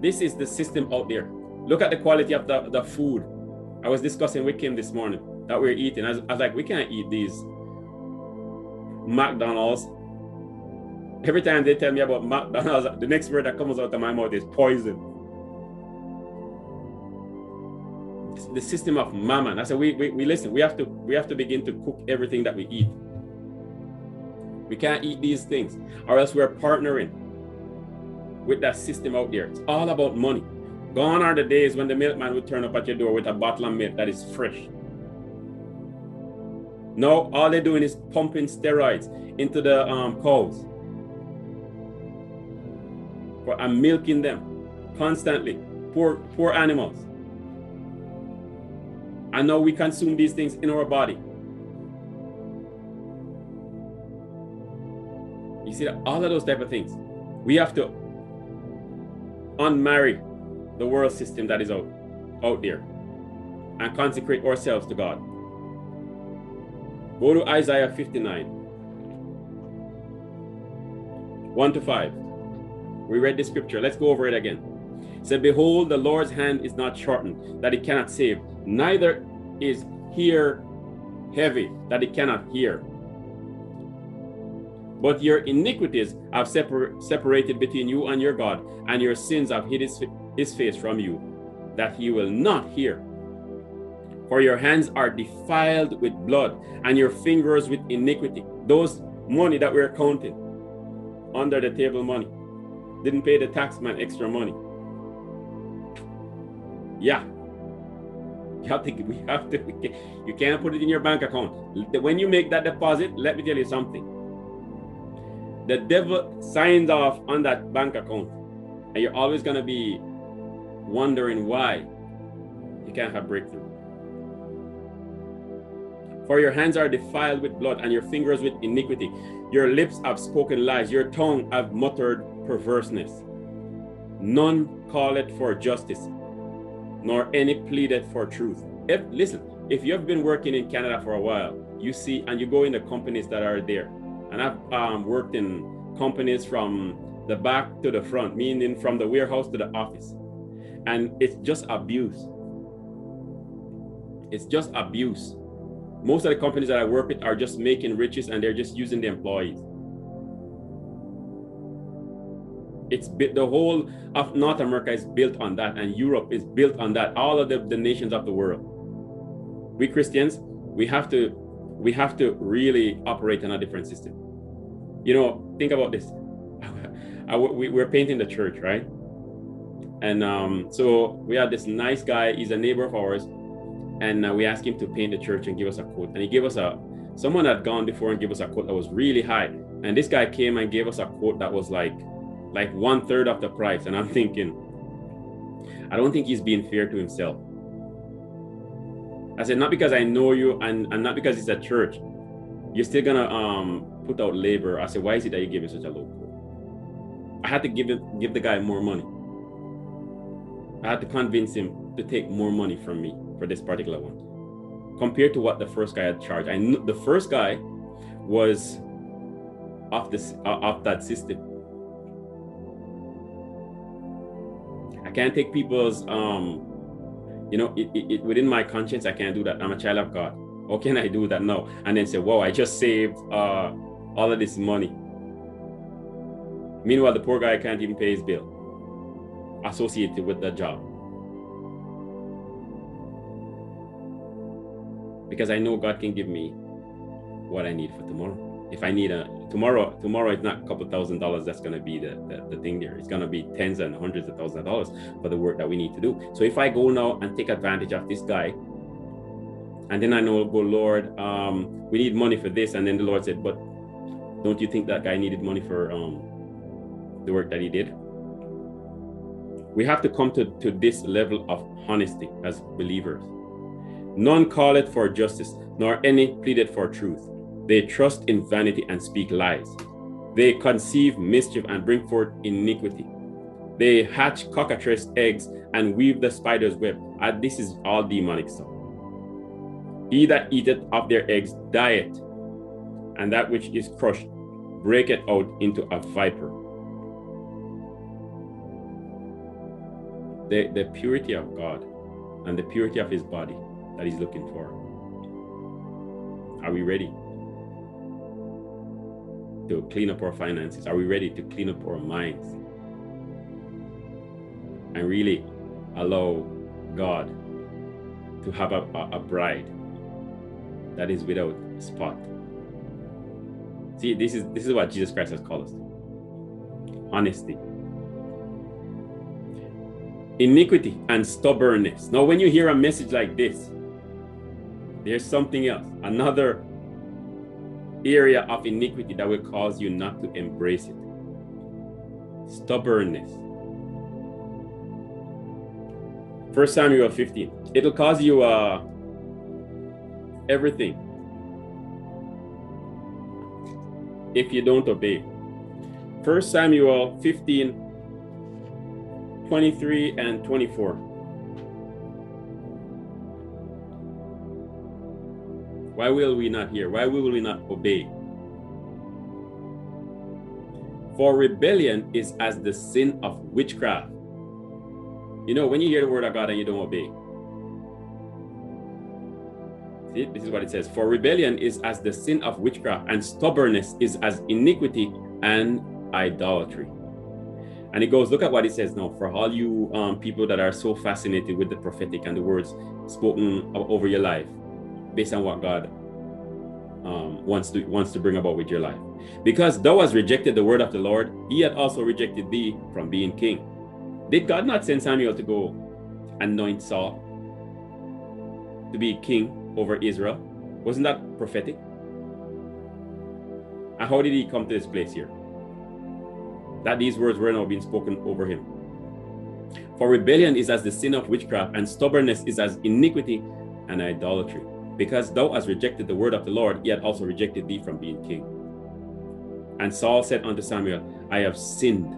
This is the system out there. Look at the quality of the, the food. I was discussing with Kim this morning that we're eating. I was, I was like, we can't eat these McDonald's. Every time they tell me about McDonald's, the next word that comes out of my mouth is poison. The system of mammon. I said, we, we, we listen, we have to we have to begin to cook everything that we eat. We can't eat these things, or else we're partnering with that system out there. It's all about money. Gone are the days when the milkman would turn up at your door with a bottle of milk that is fresh. No, all they're doing is pumping steroids into the um, cows and milking them constantly. Poor, poor animals. And now we consume these things in our body. You see, all of those type of things. We have to unmarry the world system that is out, out there and consecrate ourselves to God. Go to Isaiah 59, 1 to 5. We read the scripture. Let's go over it again. Said, Behold, the Lord's hand is not shortened, that it cannot save, neither is here heavy that it cannot hear. But your iniquities have separ- separated between you and your God, and your sins have hid his, his face from you, that he will not hear. For your hands are defiled with blood, and your fingers with iniquity. Those money that we're counting, under the table money, didn't pay the taxman extra money. Yeah, you have to, we have to, you can't put it in your bank account. When you make that deposit, let me tell you something. The devil signs off on that bank account, and you're always going to be wondering why you can't have breakthrough. For your hands are defiled with blood, and your fingers with iniquity. Your lips have spoken lies, your tongue have muttered perverseness. None call it for justice nor any pleaded for truth. If listen, if you've been working in Canada for a while, you see, and you go in the companies that are there, and I've um, worked in companies from the back to the front, meaning from the warehouse to the office, and it's just abuse. It's just abuse. Most of the companies that I work with are just making riches, and they're just using the employees. It's the whole of North America is built on that, and Europe is built on that. All of the, the nations of the world. We Christians, we have to we have to really operate on a different system. You know, think about this. (laughs) I, we, we're painting the church, right? And um, so we had this nice guy. He's a neighbor of ours, and uh, we asked him to paint the church and give us a quote. And he gave us a someone had gone before and gave us a quote that was really high. And this guy came and gave us a quote that was like like one third of the price. And I'm thinking, I don't think he's being fair to himself. I said, not because I know you and, and not because it's a church, you're still gonna um put out labor. I said, why is it that you give me such a low quote? I had to give him give the guy more money. I had to convince him to take more money from me for this particular one. Compared to what the first guy had charged. I knew the first guy was off this uh, off that system I can't take people's um you know it, it, it, within my conscience I can't do that. I'm a child of God. How can I do that now? And then say, "Whoa, I just saved uh all of this money." Meanwhile, the poor guy can't even pay his bill associated with that job. Because I know God can give me what I need for tomorrow if I need a tomorrow, tomorrow it's not a couple thousand dollars that's going to be the, the, the, thing there. It's going to be tens and hundreds of thousands of dollars for the work that we need to do. So if I go now and take advantage of this guy, and then I know, go, Lord, um, we need money for this. And then the Lord said, but Don't you think that guy needed money for um, the work that he did? We have to come to, to this level of honesty as believers. None call it for justice, nor any pleaded for truth. They trust in vanity and speak lies. They conceive mischief and bring forth iniquity. They hatch cockatrice eggs and weave the spider's web. And this is all demonic stuff. He that eateth of their eggs dieth, and that which is crushed breaketh out into a viper. The, the purity of God and the purity of his body that he's looking for. Are we ready to clean up our finances? Are we ready to clean up our minds? And really allow God to have a, a, bride that is without spot. See, this is this is what Jesus Christ has called us. Honesty. Iniquity and stubbornness. Now, when you hear a message like this, there's something else, another area of iniquity that will cause you not to embrace it. Stubbornness. First Samuel 15. It'll cause you uh everything if you don't obey. First Samuel 15 23 and 24. Why will we not hear? Why will we not obey? For rebellion is as the sin of witchcraft. You know, when you hear the word of God and you don't obey. See, this is what it says. For rebellion is as the sin of witchcraft, and stubbornness is as iniquity and idolatry. And it goes, look at what it says now. For all you um, people that are so fascinated with the prophetic and the words spoken over your life, based on what God um, wants to wants to bring about with your life. Because thou hast rejected the word of the Lord, he had also rejected thee from being king. Did God not send Samuel to go anoint Saul to be king over Israel? Wasn't that prophetic? And how did he come to this place here? That these words were now being spoken over him. For rebellion is as the sin of witchcraft, and stubbornness is as iniquity and idolatry. Because thou hast rejected the word of the Lord, had also rejected thee from being king. And Saul said unto Samuel, I have sinned,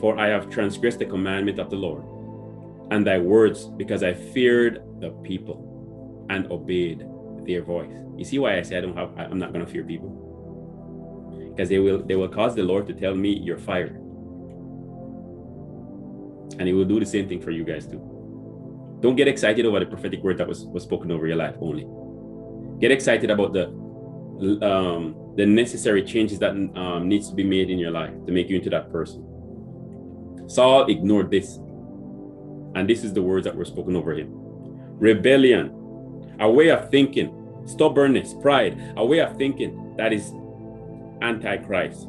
for I have transgressed the commandment of the Lord and thy words, because I feared the people and obeyed their voice. You see why I say I don't have I'm not gonna fear people? Because they will they will cause the Lord to tell me you're fired. And he will do the same thing for you guys too. Don't get excited over the prophetic word that was, was spoken over your life only. Get excited about the um, the necessary changes that um, needs to be made in your life to make you into that person. Saul ignored this, and this is the words that were spoken over him: rebellion, a way of thinking, stubbornness, pride, a way of thinking that is antichrist.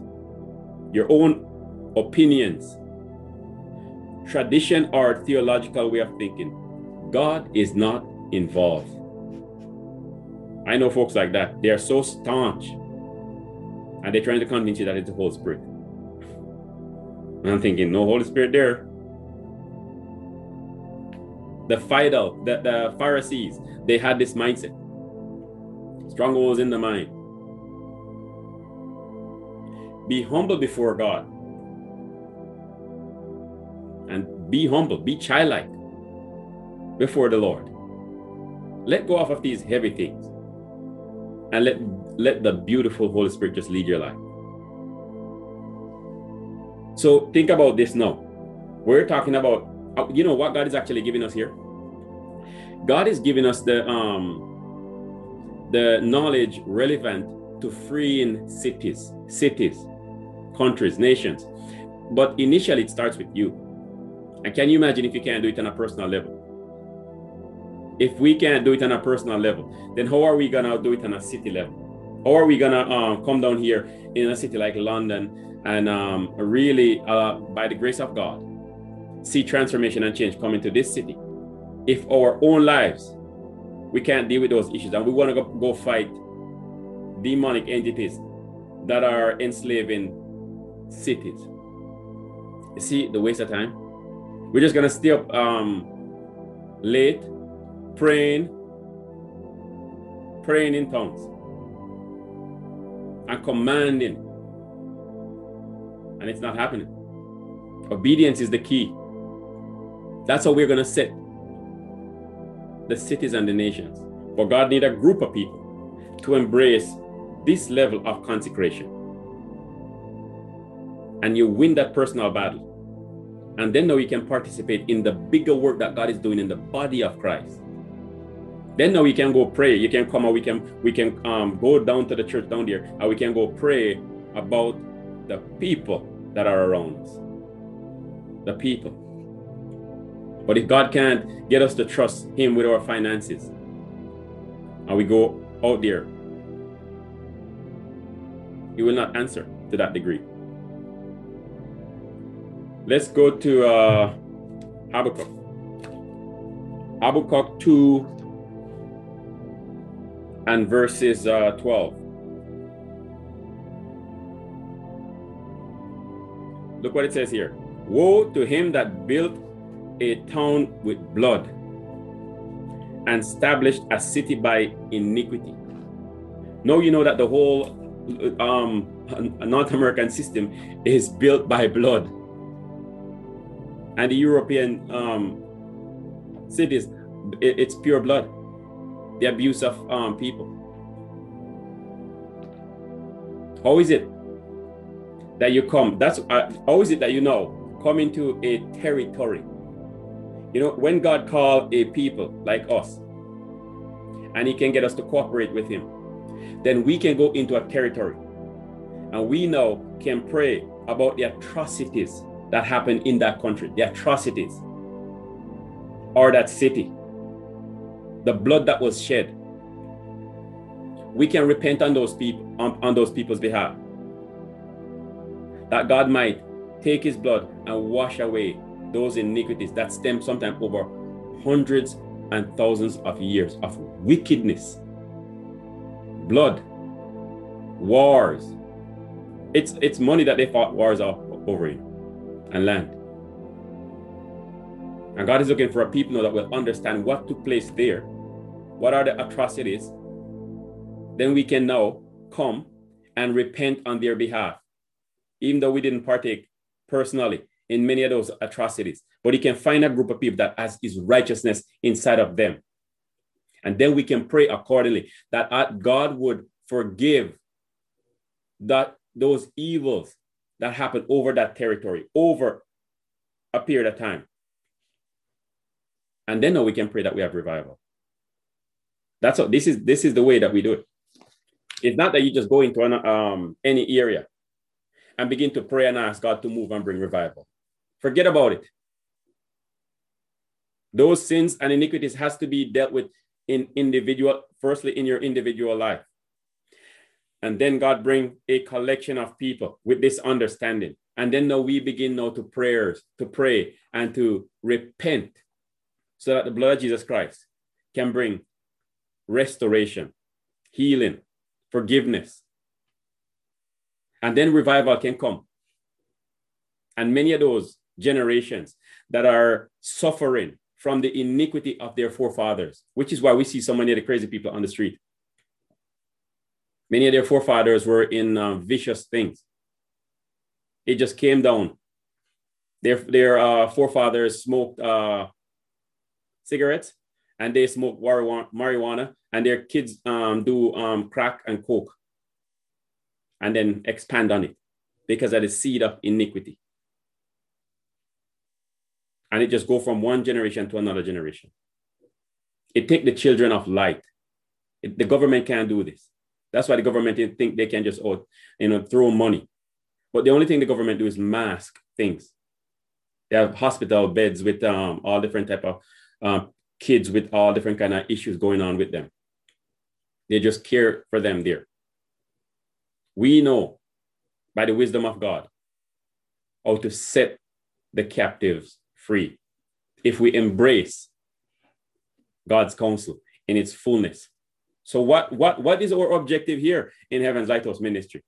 Your own opinions, tradition, or theological way of thinking God is not involved. I know folks like that. They are so staunch and they're trying to convince you that it's the Holy Spirit. And I'm thinking, no Holy Spirit there. The Fidel, the, the Pharisees, they had this mindset. Strongholds in the mind. Be humble before God. And be humble, be childlike before the Lord. Let go off of these heavy things and let, let the beautiful Holy Spirit just lead your life. So think about this now. We're talking about, uh, you know, what God is actually giving us here. God is giving us the um the knowledge relevant to freeing cities, cities, countries, nations. But initially, it starts with you. And can you imagine if you can't do it on a personal level? If we can't do it on a personal level, then how are we gonna do it on a city level? How are we gonna um, come down here in a city like London and um, really, uh, by the grace of God, see transformation and change come into this city? If our own lives, we can't deal with those issues and we want to go, go fight demonic entities, that are enslaving cities. You see the waste of time? We're just gonna stay up um, late, praying, praying in tongues, and commanding, and it's not happening. Obedience is the key. That's how we're gonna set the cities and the nations. But God need a group of people to embrace this level of consecration. And you win that personal battle. And then now you can participate in the bigger work that God is doing in the body of Christ. Then now we can go pray. You can come and we can we can um, go down to the church down there and we can go pray about the people that are around us. The people. But if God can't get us to trust Him with our finances, and we go out there, He will not answer to that degree. Let's go to uh, Habakkuk. Habakkuk 2 and verses uh, 12. Look what it says here. Woe to him that built a town with blood and established a city by iniquity. Now you know that the whole um, North American system is built by blood and the European um, cities, it, it's pure blood. The abuse of um, people. How is it that you come? That's uh, how is it that you know come into a territory? You know, when God called a people like us, and He can get us to cooperate with Him, then we can go into a territory, and we now can pray about the atrocities that happened in that country, the atrocities, or that city, the blood that was shed. We can repent on those people on, on those people's behalf. That God might take his blood and wash away those iniquities that stem sometimes over hundreds and thousands of years of wickedness, blood, wars. It's it's money that they fought wars over in and land. And God is looking for a people that will understand what took place there. What are the atrocities? Then we can now come and repent on their behalf, even though we didn't partake personally in many of those atrocities. But he can find a group of people that has his righteousness inside of them. And then we can pray accordingly that God would forgive that those evils that happened over that territory, over a period of time. And then we can pray that we have revival. That's what this is. This is the way that we do it. It's not that you just go into an, um, any area and begin to pray and ask God to move and bring revival. Forget about it. Those sins and iniquities has to be dealt with in individual, firstly in your individual life. And then God bring a collection of people with this understanding. And then now we begin now to prayers, to pray and to repent so that the blood of Jesus Christ can bring restoration, healing, forgiveness. And then revival can come. And many of those generations that are suffering from the iniquity of their forefathers, which is why we see so many of the crazy people on the street. Many of their forefathers were in uh, vicious things. It just came down. Their, their uh, forefathers smoked uh, cigarettes and they smoke marijuana, and their kids um, do um, crack and coke and then expand on it because of the seed of iniquity. And it just go from one generation to another generation. It take the children of light. It, the government can't do this. That's why the government think they can just oh, you know throw money. But the only thing the government do is mask things. They have hospital beds with um, all different type of um, kids with all different kind of issues going on with them. They just care for them there. We know by the wisdom of God how to set the captives free if we embrace God's counsel in its fullness. So what what what is our objective here in Heaven's Lighthouse Ministry?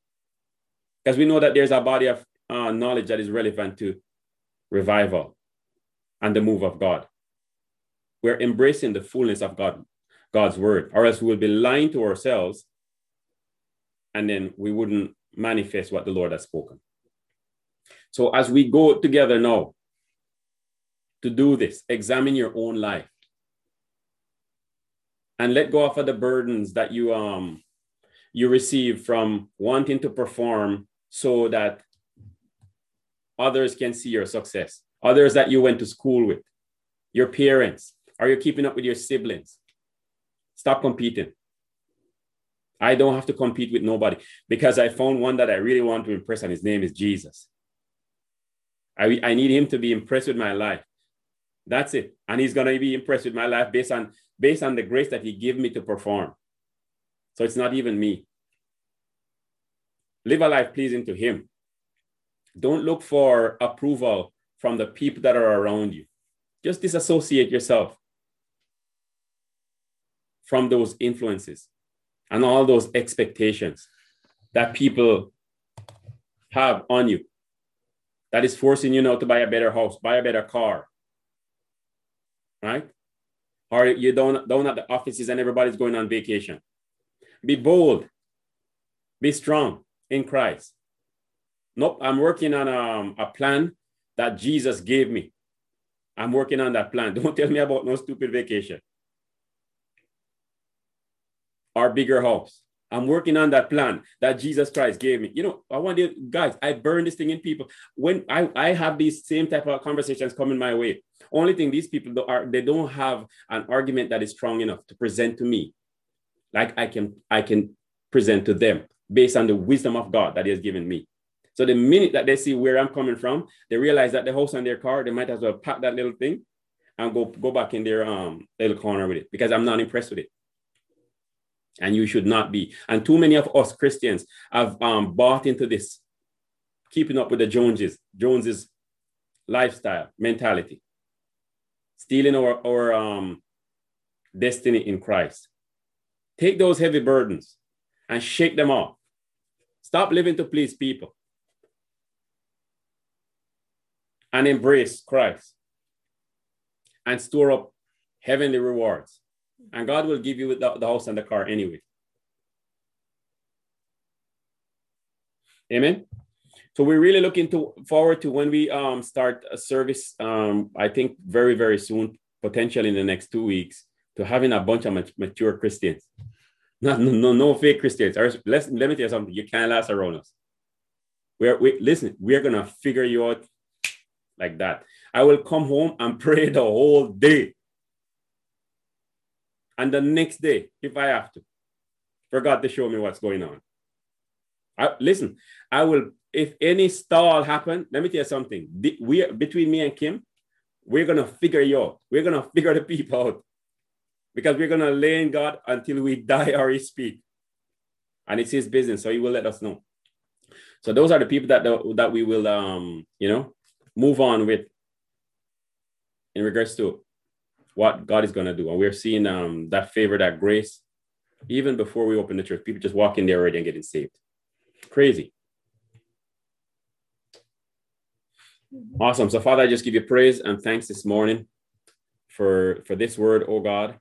Because we know that there's a body of uh, knowledge that is relevant to revival and the move of God. We're embracing the fullness of God, God's word, or else we will be lying to ourselves and then we wouldn't manifest what the Lord has spoken. So as we go together now to do this, examine your own life and let go of the burdens that you um you receive from wanting to perform so that others can see your success others that you went to school with your parents are you keeping up with your siblings stop competing i don't have to compete with nobody because i found one that i really want to impress and his name is jesus i, I need him to be impressed with my life that's it and he's going to be impressed with my life based on based on the grace that he gave me to perform. So it's not even me. Live a life pleasing to him. Don't look for approval from the people that are around you. Just disassociate yourself from those influences and all those expectations that people have on you that is forcing you now to buy a better house, buy a better car. Right? or you don't down at the offices and everybody's going on vacation. Be bold. Be strong in Christ. Nope, I'm working on um, a plan that Jesus gave me. I'm working on that plan. (laughs) Don't tell me about no stupid vacation. Our bigger house. I'm working on that plan that Jesus Christ gave me. You know, I want you guys, I burn this thing in people. When I, I have these same type of conversations coming my way, only thing these people do are they don't have an argument that is strong enough to present to me, like I can I can present to them based on the wisdom of God that He has given me. So the minute that they see where I'm coming from, they realize that the house on their car, they might as well pack that little thing and go go back in their um little corner with it because I'm not impressed with it and you should not be. And too many of us Christians have um, bought into this, keeping up with the Joneses, Joneses lifestyle mentality, stealing our, our um, destiny in Christ. Take those heavy burdens and shake them off. Stop living to please people and embrace Christ and store up heavenly rewards and God will give you the, the house and the car anyway. Amen. So we're really looking to forward to when we um, start a service. Um, I think very very soon, potentially in the next two weeks, to having a bunch of mature Christians, (laughs) not no no, no fake Christians. Or let me tell you something. You can't last around us. We're we listen. We're gonna figure you out like that. I will come home and (laughs) pray the whole day and the next day, if I have to, for God to show me what's going on. I, listen, I will, if any stall happen, let me tell you something. We, between me and Kim, we're to figure you out. We're to (laughs) figure the people out because we're to lay in God until we (laughs) die or he speak. And it's his business, so he will let us know. So those are the people that, that we will, um, you know, move on with in regards to what God is going to do. And we're seeing um, that favor, that grace, even before we open the church. People just walk in there already and getting saved. Crazy. Awesome. So, Father, I just give you praise and thanks this morning for, for this word, oh God.